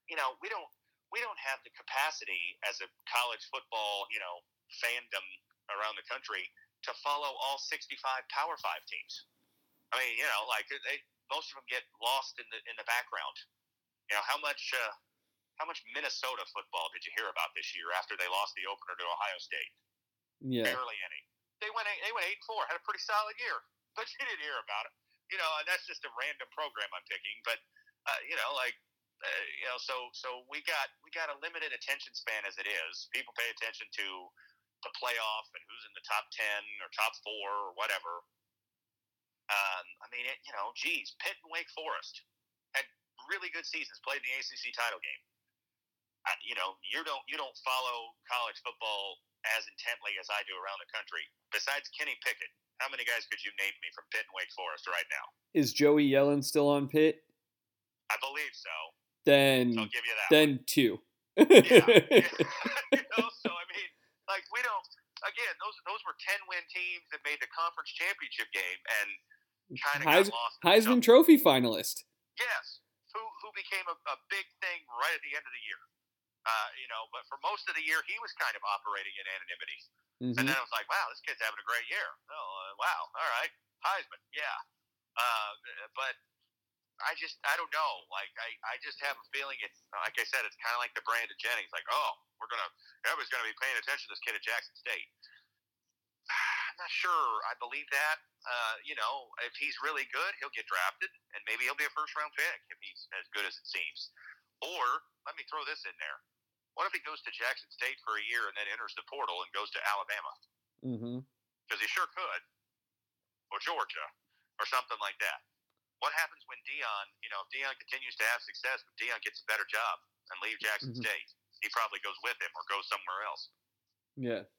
you know, we don't we don't have the capacity as a college football you know fandom around the country to follow all 65 Power Five teams. I mean, you know, like they, most of them get lost in the in the background. You know, how much uh, how much Minnesota football did you hear about this year after they lost the opener to Ohio State? Yeah, barely any. They went they went eight and four, had a pretty solid year, but you didn't hear about it. You know, and that's just a random program I'm picking. But uh, you know, like uh, you know, so so we got we got a limited attention span as it is. People pay attention to the playoff and who's in the top ten or top four or whatever. Um, I mean, it, you know, geez, Pitt and Wake Forest really good seasons, played in the ACC title game. Uh, you know, you don't you don't follow college football as intently as I do around the country. Besides Kenny Pickett, how many guys could you name me from Pitt and Wake Forest right now? Is Joey Yellen still on Pitt? I believe so. Then I'll give you that. Then one. two. yeah. you know, so I mean, like we don't. Again, those those were ten win teams that made the conference championship game, and kind of Heis- got lost. Heisman Trophy finalist. Yes, who who became a, a big thing right at the end of the year. Uh, you know, but for most of the year, he was kind of operating in anonymity. Mm-hmm. And then it was like, wow, this kid's having a great year. Oh, uh, wow, all right, Heisman, yeah. Uh, but I just, I don't know. Like, I, I just have a feeling it's, like I said, it's kind of like the Brandon Jennings. Like, oh, we're gonna, everybody's gonna be paying attention to this kid at Jackson State. I'm not sure I believe that. Uh, you know, if he's really good, he'll get drafted, and maybe he'll be a first round pick if he's as good as it seems. Or let me throw this in there: What if he goes to Jackson State for a year and then enters the portal and goes to Alabama? Mm-hmm. Because he sure could, or Georgia, or something like that. What happens when Deion, you know, if Deion continues to have success, but Deion gets a better job and leave Jackson mm-hmm. State? He probably goes with him or goes somewhere else. Yeah.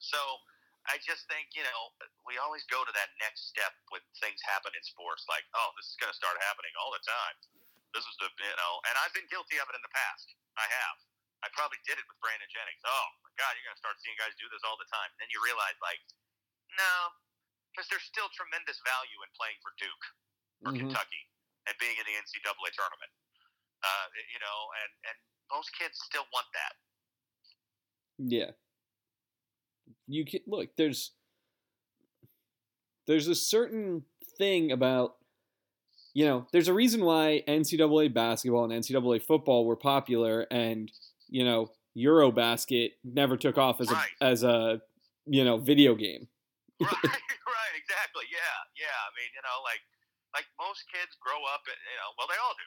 So I just think, you know, we always go to that next step when things happen in sports, like, oh, this is going to start happening all the time. This is the, you know, and I've been guilty of it in the past. I have. I probably did it with Brandon Jennings. Oh, my God, you're going to start seeing guys do this all the time. And then you realize, like, no, because there's still tremendous value in playing for Duke or mm-hmm. Kentucky and being in the NCAA tournament. Uh, you know, and, and most kids still want that. Yeah you can look there's there's a certain thing about you know there's a reason why NCAA basketball and NCAA football were popular and you know Eurobasket never took off as a as a you know video game. right, right, exactly. Yeah, yeah. I mean, you know, like like most kids grow up, you know, well, they all do.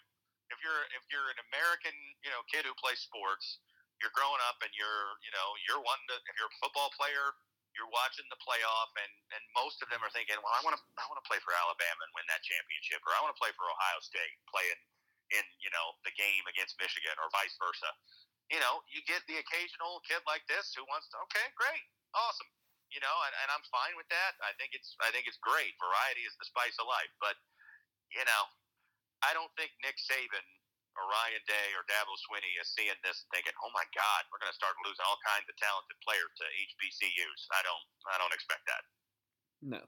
If you're if you're an American, you know, kid who plays sports, you're growing up and you're, you know, you're wanting to, if you're a football player, you're watching the playoff, and and most of them are thinking, well, I want to I want to play for Alabama and win that championship, or I want to play for Ohio State, playing in you know the game against Michigan, or vice versa. You know, you get the occasional kid like this who wants to. Okay, great, awesome. You know, and, and I'm fine with that. I think it's I think it's great. Variety is the spice of life, but you know, I don't think Nick Saban or Ryan Day or Dabo Swinney is seeing this and thinking, "Oh my God, we're going to start losing all kinds of talented players to HBCUs." I don't, I don't expect that. No.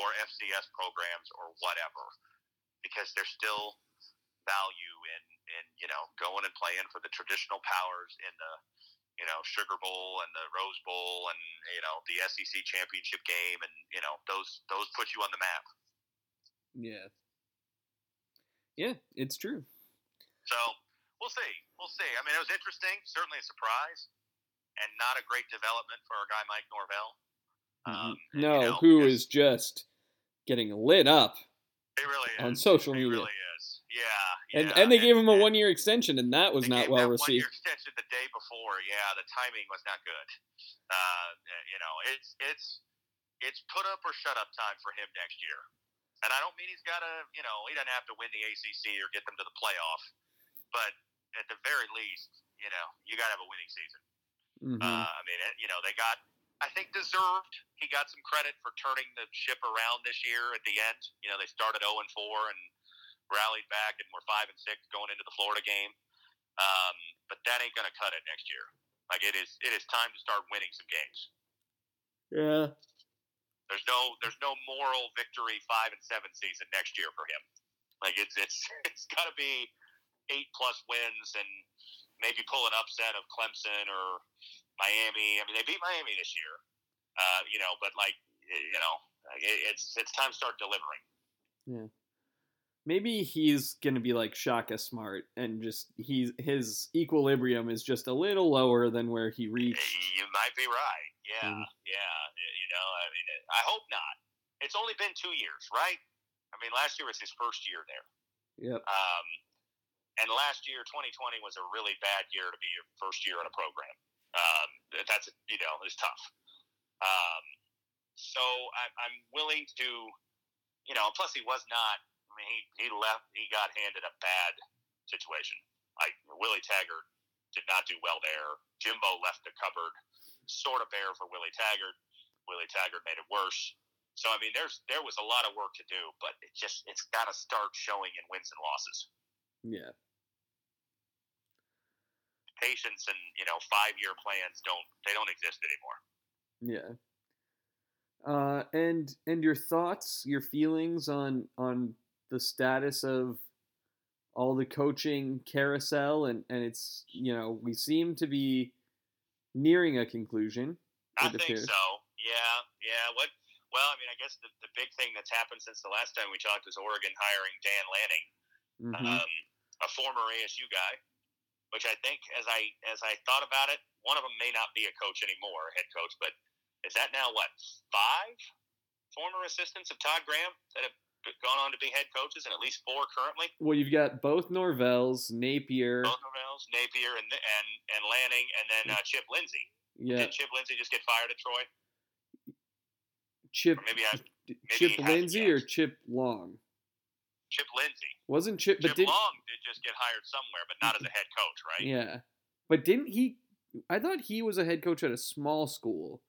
Or FCS programs or whatever, because there's still value in in you know going and playing for the traditional powers in the you know Sugar Bowl and the Rose Bowl and you know the SEC championship game and you know those those put you on the map. Yeah. Yeah, it's true. So we'll see. We'll see. I mean, it was interesting. Certainly a surprise, and not a great development for our guy Mike Norvell. Um, no, you know, who is just getting lit up he really is. on social media. really is. Yeah. and yeah. and they gave him a one year extension, and that was they not gave well received. One year extension the day before. Yeah, the timing was not good. Uh, you know, it's it's it's put up or shut up time for him next year. And I don't mean he's got to, you know, he doesn't have to win the ACC or get them to the playoff, but at the very least, you know, you got to have a winning season. Mhm. Uh, I mean, you know, they got, I think, deserved. He got some credit for turning the ship around this year at the end. You know, they started 0 and 4 and rallied back and were 5 and 6 going into the Florida game. Um, but that ain't going to cut it next year. Like it is, it is time to start winning some games. yeah. There's no, there's no moral victory five and seven season next year for him. Like it's, it's, it's got to be eight plus wins and maybe pull an upset of Clemson or Miami. I mean, they beat Miami this year, uh, you know, but like, you know, it, it's, it's time to start delivering. Maybe he's gonna be like Shaka Smart, and just he's his equilibrium is just a little lower than where he reached. You might be right. Yeah, Mm. yeah. You know, I mean, I hope not. It's only been two years, right? I mean, last year was his first year there. Yep. Um, and last year, 2020, was a really bad year to be your first year in a program. Um, that's you know, it's tough. Um, so I, I'm willing to, you know. Plus, he was not. I mean, he he left. He got handed a bad situation. Like Willie Taggart did not do well there. Jimbo left the cupboard sort of bare for Willie Taggart. Willie Taggart made it worse. So I mean, there's there was a lot of work to do, but it just it's got to start showing in wins and losses. Yeah. Patience and you know five year plans don't they don't exist anymore. Yeah. Uh, and and your thoughts, your feelings on on the status of all the coaching carousel, and and it's you know we seem to be nearing a conclusion. I think appears. so. Yeah, yeah. What? Well, I mean, I guess the, the big thing that's happened since the last time we talked was Oregon hiring Dan Lanning, hmm um, a former ASU guy. Which I think, as I as I thought about it, one of them may not be a coach anymore, head coach. But is that now what five former assistants of Todd Graham that have gone on to be head coaches, and at least four currently? Well, you've got both Norvells, Napier. Both Norvells, Napier, and and and Lanning, and then uh, Chip Lindsey. Yeah, Did Chip Lindsey just get fired at Troy? Chip. Or maybe I Chip he hasn't Lindsay or Chip Long? Chip Lindsey. Wasn't Chip? But Chip did Long did just get hired somewhere, but not as a head coach, right? yeah, but didn't he? I thought he was a head coach at a small school.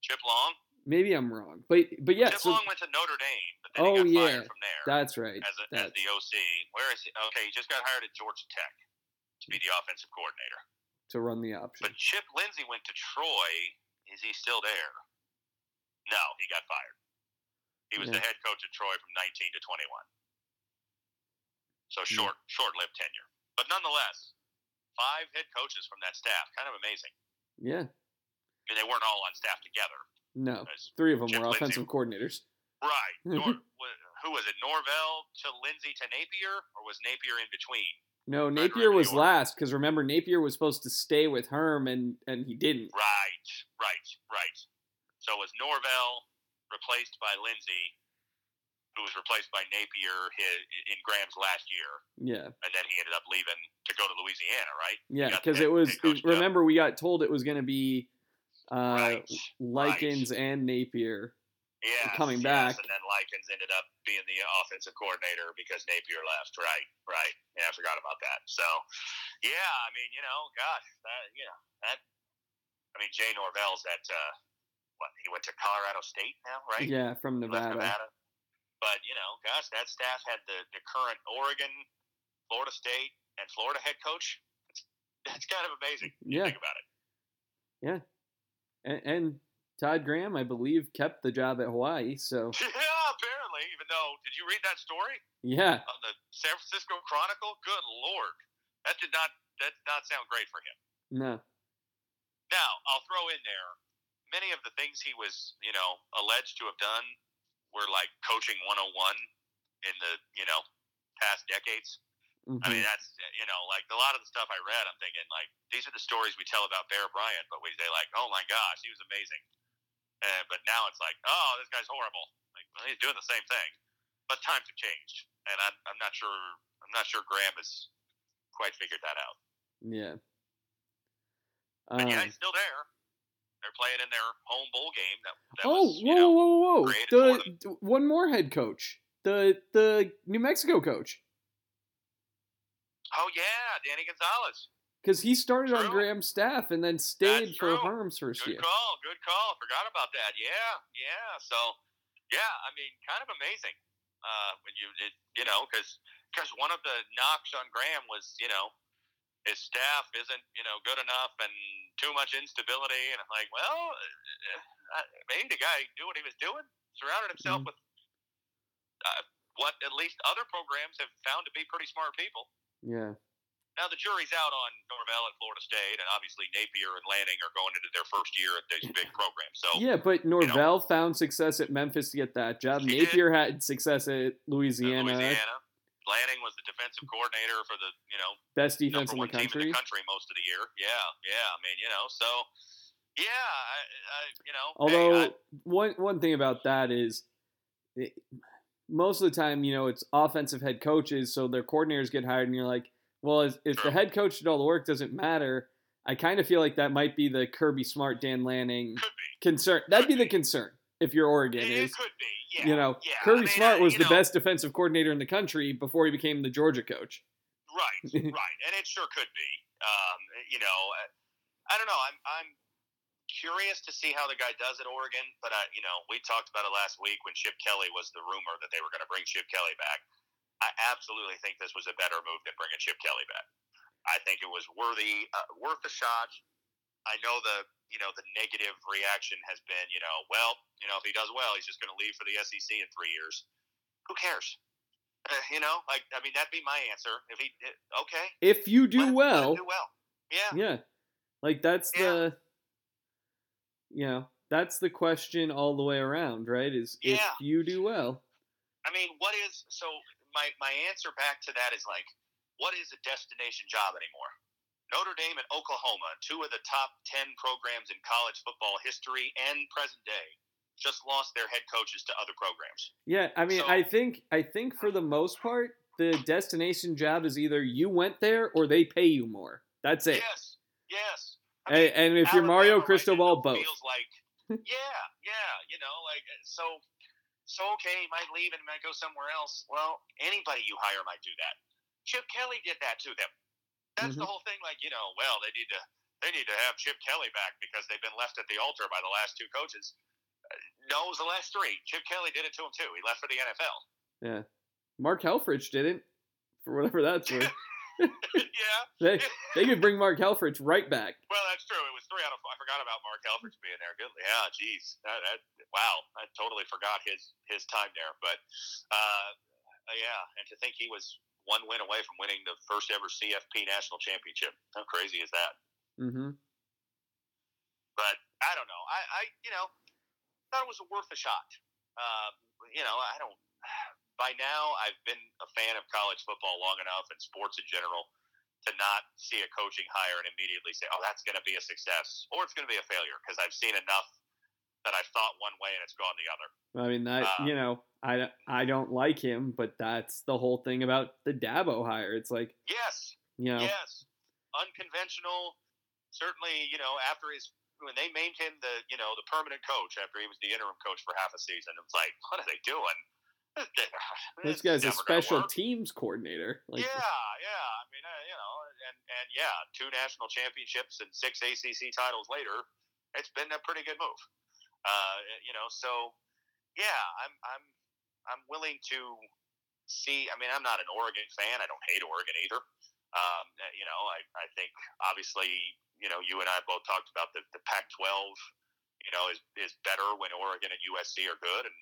Chip Long. Maybe I'm wrong, but but yeah. Chip so Long went to Notre Dame, but then Oh, yeah. fired from there that's right. as, a, as the OC. Where is he? Okay, he just got hired at Georgia Tech to be the offensive coordinator. to run the option. But Chip Lindsey went to Troy. Is he still there? No, he got fired. He was the head coach at Troy from 19 to 21. So Yeah. short, short-lived tenure. But nonetheless, five head coaches from that staff. Kind of amazing. yeah, And they weren't all on staff together. No, As- three of them were Lindsey. offensive coordinators. Right. Nor, who was it? Norvell to Lindsey to Napier, or was Napier in between? No, Napier was last because remember Napier was supposed to stay with Herm and and he didn't. Right, right, right. So was Norvell replaced by Lindsey, who was replaced by Napier his, in Graham's last year, Yeah, and then he ended up leaving to go to Louisiana, right? yeah, because it was. head coach it- remember, we got told it was going to be uh, Right, Likens and Napier. Yeah, coming yes, back. and then Likens ended up being the offensive coordinator because Napier left. Right, right. Yeah, I forgot about that. So, yeah, I mean, you know, gosh, that you know that. I mean, Jay Norvell's at uh, what? He went to Colorado State now, right? Yeah, from Nevada. Nevada. But you know, gosh, that staff had the the current Oregon, Florida State, and Florida head coach. That's, that's kind of amazing. Yeah. think about it. And, and Todd Graham, I believe, kept the job at Hawaii. So Yeah, apparently. Even though, did you read that story? yeah, on the San Francisco Chronicle. Good lord, that did not that did not sound great for him. no, Now I'll throw in there many of the things he was you know alleged to have done were like coaching 101 in the you know past decades. I Mhm. mean that's you know like a lot of the stuff I read. I'm thinking like these are the stories we tell about Bear Bryant, but we say like oh my gosh he was amazing. Uh, but now it's like oh this guy's horrible. Like well, he's doing the same thing, but times have changed, and I'm I'm not sure I'm not sure Graham has quite figured that out. yeah. But yeah, Um, he's still there. They're playing in their home bowl game. That, that oh, was, whoa, know, whoa, whoa, whoa! The one more head coach, the the New Mexico coach, Oh yeah, Danny Gonzales. because he started on Graham's staff and then stayed That's for true. Herm's first Good year. Good call. Good call. Forgot about that. Yeah, yeah. So yeah, I mean, kind of amazing. Uh, when you it, you know because because one of the knocks on Graham was you know his staff isn't you know good enough and too much instability and I'm like well uh, maybe the guy knew what he was doing surrounded himself Mhm. with uh, what at least other programs have found to be pretty smart people. Yeah, Now the jury's out on Norvell at Florida State, and obviously Napier and Lanning are going into their first year at these big programs. So yeah, but Norvell found success at Memphis to get that job. He did. Napier had success at Louisiana, Louisiana, Lanning was the defensive coordinator for the you know best defense in the team in country. the country most of the year. Yeah, yeah. I mean, you know, so yeah, I, I you know, hey, Although I- one one thing about that is, it, most of the time, you know, it's offensive head coaches, so their coordinators get hired, and you're like, well, if, if the head coach did all the work, doesn't matter. I kind of feel like that might be the Kirby Smart, Dan Lanning concern. That'd be Could the concern if you're Oregon. It, Is it could be. Yeah. you know, yeah. Kirby I mean, Smart was the know, best defensive coordinator in the country before he became the Georgia coach. Right, right, and it sure could be. Um, you know, I, I don't know. I'm I'm curious to see how the guy does at Oregon, but I, you know, we talked about it last week when Chip Kelly was the rumor that they were going to bring Chip Kelly back. I absolutely think this was a better move than bringing Chip Kelly back. I think it was worthy, uh, worth a shot. I know the you know the negative reaction has been you know well you know if he does well he's just going to leave for the SEC in three years. Who cares? Uh, you know, like I mean that'd be my answer. If he uh, okay, If you do let well, do well. Yeah, Yeah. Like that's Yeah. the you know, that's the question all the way around, right? Is if you do well. I mean, what is so? My my answer back to that is like, what is a destination job anymore? Notre Dame and Oklahoma, two of the top ten programs in college football history and present day, just lost their head coaches to other programs. Yeah, I mean, So- I think I think for the most part, the destination job is either you went there or they pay you more. That's it. Yes, yes. I And, and if you're Mario Cristobal, both. Feels like, yeah, yeah, you know, like so. So okay, he might leave and he might go somewhere else. Well, anybody you hire might do that. Chip Kelly did that to them. That's the Mhm. whole thing. Like you know, well, they need to they need to have Chip Kelly back because they've been left at the altar by the last two coaches. Uh, No, it was the last three. Chip Kelly did it to him too. He left for the NFL. Yeah. Mark Helfrich didn't, for whatever that's worth. yeah. they they could bring Mark Helfrich right back. Well, that's true. It was three out of. I forgot about Mark Helfrich being there. Good. Yeah. Jeez. That, that, wow. I totally forgot his his time there. But uh, yeah, and to think he was one win away from winning the first ever CFP national championship. How crazy is that? Mm-hmm. But I don't know. I, I you know, thought it was worth a shot. Uh, you know, I don't. By now, I've been a fan of college football long enough and sports in general to not see a coaching hire and immediately say, "Oh, that's going to be a success," or it's going to be a failure because I've seen enough that I thought one way and it's gone the other. I mean that Uh, you know I I don't like him, but that's the whole thing about the Dabo hire. It's like Yes, you know yes, unconventional. Certainly, you know, after his when they made him the you know the permanent coach after he was the interim coach for half a season, it's like, what are they doing? This guy's a special teams coordinator. Like, yeah, yeah. I mean, uh, you know, and and yeah, two national championships and six ACC titles later, it's been a pretty good move. Uh, you know, so yeah, I'm I'm I'm willing to see. I mean, I'm not an Oregon fan. I don't hate Oregon either. Um, you know, I, I think obviously, you know, you and I both talked about the, the Pac-12, you know, is, is better when Oregon and USC are good. And,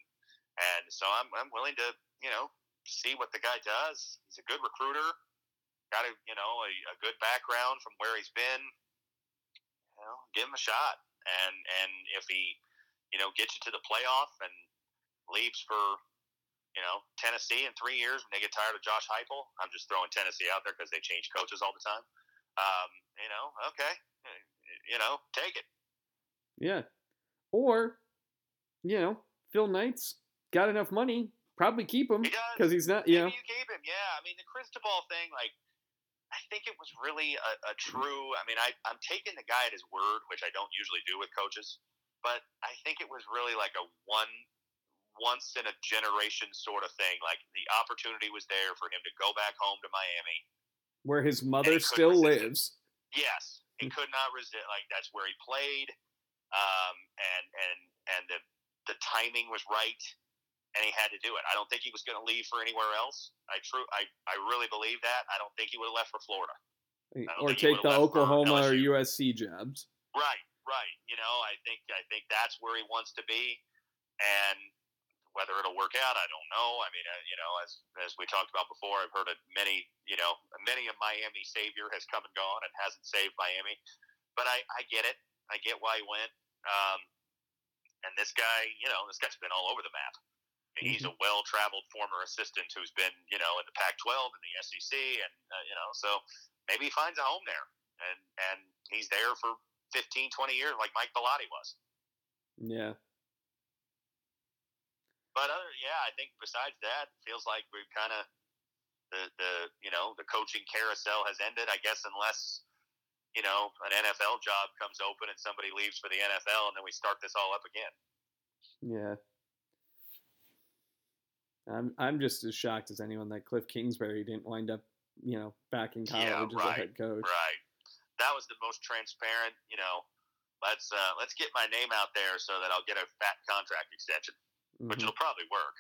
and so I'm, I'm willing to, you know, see what the guy does. He's a good recruiter, got a, you know, a, a good background from where he's been, you know, give him a shot. And, and if he, you know, gets you to the playoff and leaves for you know, Tennessee in three years when they get tired of Josh Heupel. I'm just throwing Tennessee out there because they change coaches all the time. Um, you know, okay, you know, take it. Yeah, or you know, Phil Knight's got enough money, probably keep him because he he's not. You know, you keep him. Yeah, I mean the Cristobal thing, like. I think it was really a, a true. I mean, I, I'm taking the guy at his word, which I don't usually do with coaches, but I think it was really like a one once in a generation sort of thing. Like the opportunity was there for him to go back home to Miami, where his mother still lives. It. Yes, he could not resist. Like that's where he played, um, and and and the the timing was right, and he had to do it. I don't think he was going to leave for anywhere else. I true. I I really believe that. I don't think he would have left for Florida. Or take the Oklahoma or USC jobs. Right, right. You know, I think I think that's where he wants to be, and whether it'll work out, I don't know. I mean, uh, you know, as as we talked about before, I've heard of many, you know, many a Miami savior has come and gone and hasn't saved Miami. But I, I get it. I get why he went. Um, and this guy, you know, this guy's been all over the map. He's a mm-hmm. well-traveled former assistant who's been, you know, in the Pac-12 and the SEC, and uh, you know, so maybe he finds a home there, and and he's there for 15, 20 years, like Mike Bellotti was. Yeah, but other, yeah, I think besides that, feels like we've kind of the the you know the coaching carousel has ended. I guess unless you know an NFL job comes open and somebody leaves for the NFL, and then we start this all up again. Yeah. I'm I'm just as shocked as anyone that Cliff Kingsbury didn't wind up, you know, back in college yeah, right, as a head coach. Right. That was the most transparent. You know, let's uh, let's get my name out there so that I'll get a fat contract extension mm-hmm. which will probably work.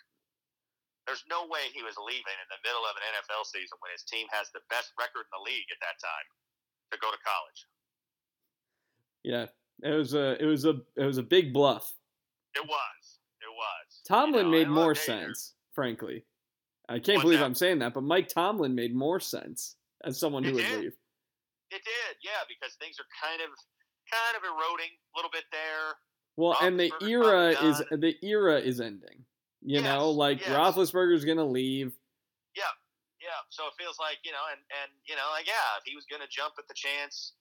There's no way he was leaving in the middle of an NFL season when his team has the best record in the league at that time to go to college. Yeah, it was a it was a it was a big bluff. It was. It was. Tomlin you know, made more sense, frankly. I can't believe I'm saying that, but Mike Tomlin made more sense as someone who would did. leave. It did, yeah, because things are kind of kind of eroding a little bit there. Well, and the era is the era is ending. You yes, know, like yes. Roethlisberger's gonna leave. Yeah, yeah. So it feels like you know, and and you know, like yeah, if he was gonna jump at the chance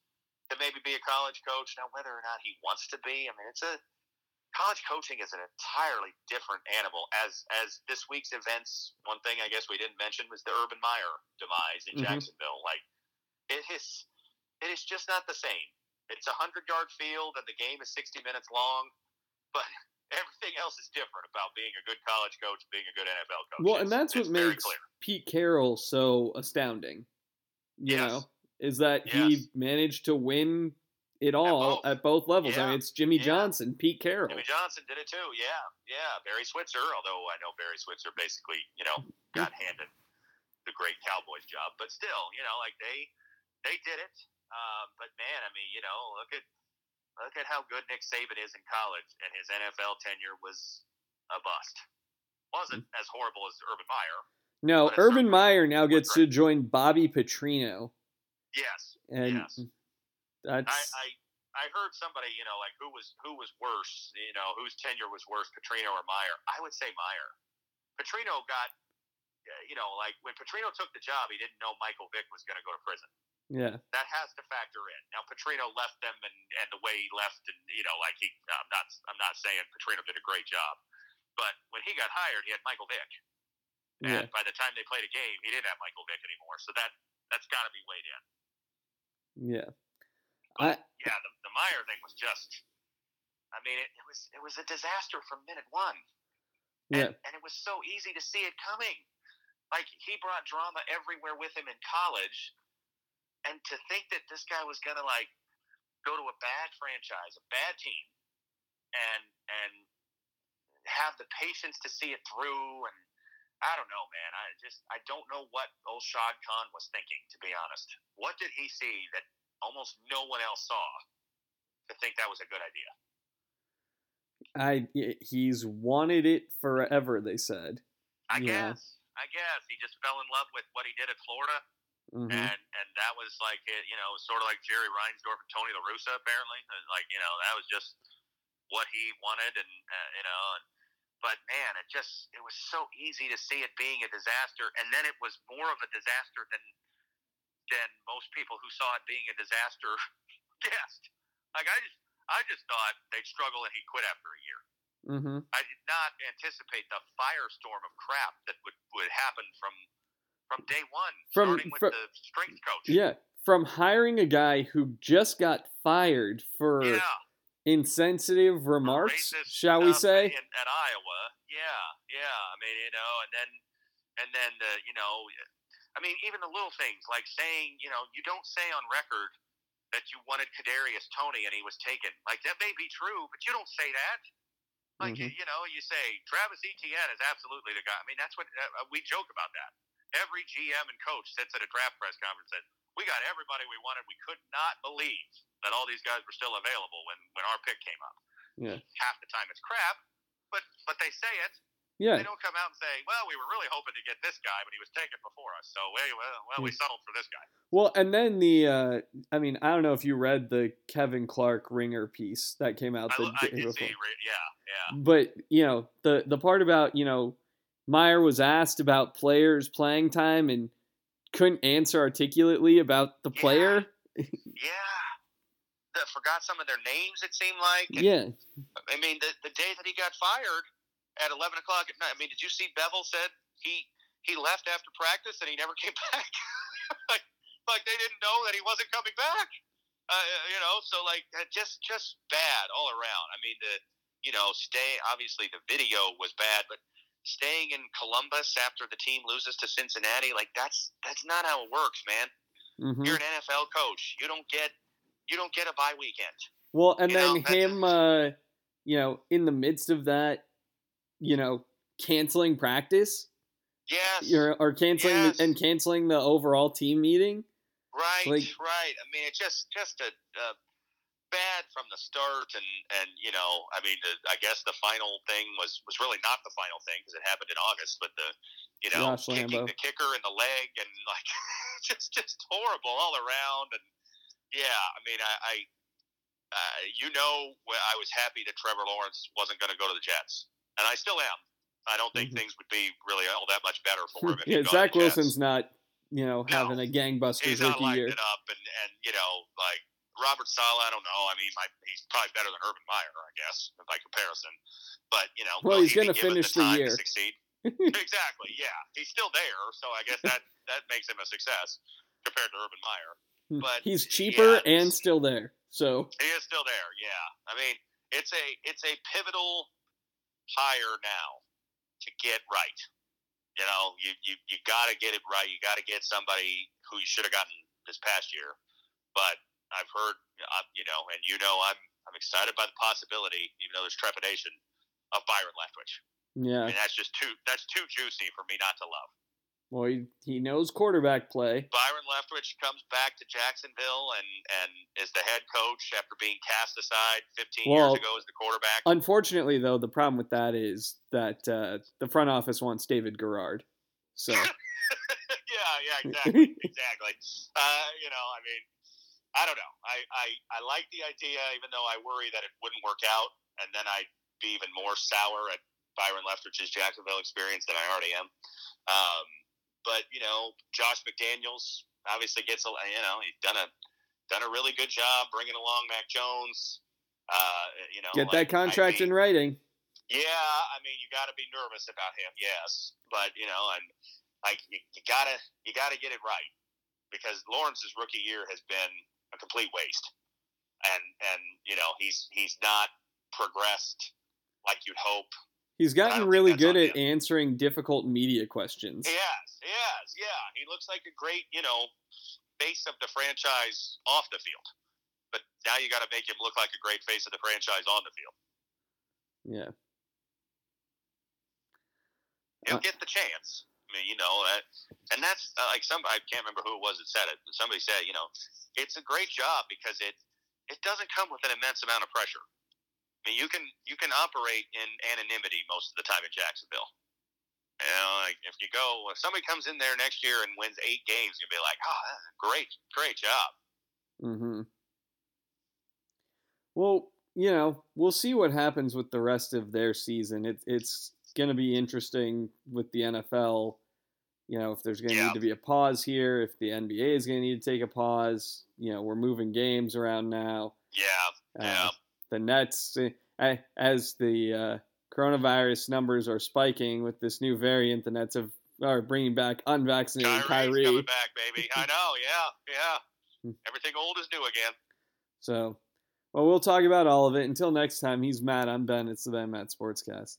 to maybe be a college coach, now whether or not he wants to be, I mean, it's a college coaching is an entirely different animal. As as this week's events, one thing I guess we didn't mention was the Urban Meyer demise in mm-hmm. Jacksonville. Like it is, it is just not the same. It's a hundred yard field and the game is sixty minutes long, but everything else is different about being a good college coach, being a good NFL coach. Well, and that's what makes Pete Carroll so astounding. You yes. know, is that yes. he managed to win it all at both, at both levels. Yeah. I mean, it's Jimmy yeah. Johnson, Pete Carroll. Jimmy Johnson did it too. Yeah, yeah. Barry Switzer, although I know Barry Switzer basically, you know, got handed the great Cowboys job, but still, you know, like they they did it. Um, but man, I mean, you know, look at look at how good Nick Saban is in college, and his NFL tenure was a bust. wasn't as horrible as Urban Meyer. No, Urban Meyer now gets to join Bobby Petrino. Yes, and yes. That's. I, I I heard somebody, you know, like who was who was worse, you know, whose tenure was worse, Petrino or Meyer? I would say Meyer. Petrino got, eh, you know, like when Petrino took the job, he didn't know Michael Vick was going to go to prison. Yeah. That has to factor in. Now Petrino left them and, and the way he left and you know, like he I'm not I'm not saying Petrino did a great job. But when he got hired he had Michael Vick. And yeah. by the time they played a game, he didn't have Michael Vick anymore. So that that's gotta be weighed in. Yeah. But, I, yeah, the, the Meyer thing was just I mean, it, it was it was a disaster from minute one. Yeah. And, and it was so easy to see it coming. Like he brought drama everywhere with him in college, and to think that this guy was gonna like go to a bad franchise, a bad team, and and have the patience to see it through, and I don't know, man. I just I don't know what old Shad Khan was thinking, to be honest. What did he see that almost no one else saw to think that was a good idea? I he's wanted it forever. They said. I Yeah. guess. I guess he just fell in love with what he did at Florida, Mhm. and and that was like it, you know, sort of like Jerry Reinsdorf and Tony La Russa, apparently. Like you know, that was just what he wanted, and uh, you know, and, but man, it just it was so easy to see it being a disaster, and then it was more of a disaster than than most people who saw it being a disaster guessed. Like I just I just thought they'd struggle and he'd quit after a year. Mhm. I did not anticipate the firestorm of crap that would, would happen from from day one, From- starting with fro- the strength coach. Yeah. From hiring a guy who just got fired for yeah, insensitive remarks, shall we say? in, at Iowa? Yeah, yeah. I mean, you know, and then and then the you know, I mean, even the little things like saying, you know, you don't say on record that you wanted Kadarius Toney and he was taken. Like that may be true, but you don't say that. Like Mhm. you know, you say Travis Etienne is absolutely the guy. I mean, that's what uh, we joke about that. Every GM and coach sits at a draft press conference and says, "We got everybody we wanted. We could not believe that all these guys were still available when when our pick came up." Yeah. Half the time it's crap, but but they say it. Yeah. They don't come out and say, "Well, we were really hoping to get this guy, but he was taken before us, so well, well, well we settled for this guy." Well, and then the, uh, I mean, I don't know if you read the Kevin Clark Ringer piece that came out I, the I day did before. see, yeah, yeah, But you know the the part about you know Meyer was asked about players playing time and couldn't answer articulately about the Yeah. player. yeah. That forgot some of their names. It seemed like. And, Yeah, I mean, the the day that he got fired at eleven o'clock at night. I mean, did you see Bevell said he he left after practice and he never came back? like like they didn't know that he wasn't coming back. Uh, you know, so like uh, just just bad all around. I mean, the you know stay obviously the video was bad, but staying in Columbus after the team loses to Cincinnati, like that's that's not how it works, man. hmm You're an NFL coach. You don't get you don't get a bye weekend. Well, and You then that's- him, uh, you know, in the midst of that, you know, canceling practice Yes. or, or canceling Yes. and canceling the overall team meeting. Right, Like- right. I mean, it's just just a, a bad from the start, and and you know, I mean, the, I guess the final thing was was really not the final thing because it happened in August, but the you know kicking Lambo. the kicker in the leg and like just just horrible all around, and yeah, I mean, I. I uh, you know, I was happy that Trevor Lawrence wasn't going to go to the Jets, and I still am. I don't think Mhm. things would be really all that much better for him. If yeah, Zach Wilson's not, you know, No. having a gangbusters he's not lighting year. it up, and and you know, like Robert Saleh, I don't know. I mean, my, he's probably better than Urban Meyer, I guess, by comparison. But you know, Well, he's he gonna finish the year. To succeed? exactly. Yeah, he's still there, so I guess that that makes him a success compared to Urban Meyer. But He's cheaper yeah, and still there. So he is still there. Yeah, I mean, it's a it's a pivotal hire now to get right. You know, you you, you got to get it right. You got to get somebody who you should have gotten this past year. But I've heard, uh, you know, and you know, I'm I'm excited by the possibility, even though there's trepidation, of Byron Leftwich. I yeah, mean, that's just too that's too juicy for me not to love. Well, he, he knows quarterback play. Byron Leftwich comes back to Jacksonville and and is the head coach after being cast aside 15 Well, years ago as the quarterback. Unfortunately, though, the problem with that is that uh, the front office wants David Garrard. So yeah, yeah, exactly, exactly. Uh, you know, I mean, I don't know. I, I I like the idea, even though I worry that it wouldn't work out, and then I'd be even more sour at Byron Leftwich's Jacksonville experience than I already am. Um, but you know, Josh McDaniels obviously gets a you know he's done a done a really good job bringing along Mac Jones. Uh, you know, get like, that contract I'd be- in writing. yeah, I mean, you got to be nervous about him, yes, but you know, and like you, you gotta you gotta get it right because Lawrence's rookie year has been a complete waste, and and you know he's he's not progressed like you'd hope. He's gotten really good at answering difficult media questions. He has, yeah. He looks like a great, you know, face of the franchise off the field. But now you got to make him look like a great face of the franchise on the field. Yeah. He'll Uh, get the chance. I mean, you know that, and that's uh, like some. I can't remember who it was that said it. But somebody said, you know, it's a great job because it it doesn't come with an immense amount of pressure. I mean, you can you can operate in anonymity most of the time in Jacksonville. You know, like if you go, if somebody comes in there next year and wins eight games, you'll be like, oh, great, great job. Mm-hmm. Well, you know, we'll see what happens with the rest of their season. It, it's going to be interesting with the NFL. You know, if there's going to Yeah. need to be a pause here, if the NBA is going to need to take a pause. You know, we're moving games around now. Yeah, Uh, yeah. The Nets, uh, as the uh, coronavirus numbers are spiking with this new variant, the Nets have are bringing back unvaccinated Kyrie's Kyrie. coming back, baby. I know. Yeah, Hmm. yeah. Everything old is new again. So, well, we'll talk about all of it. Until next time, he's Matt. I'm Ben. It's the Ben Matt Sportscast.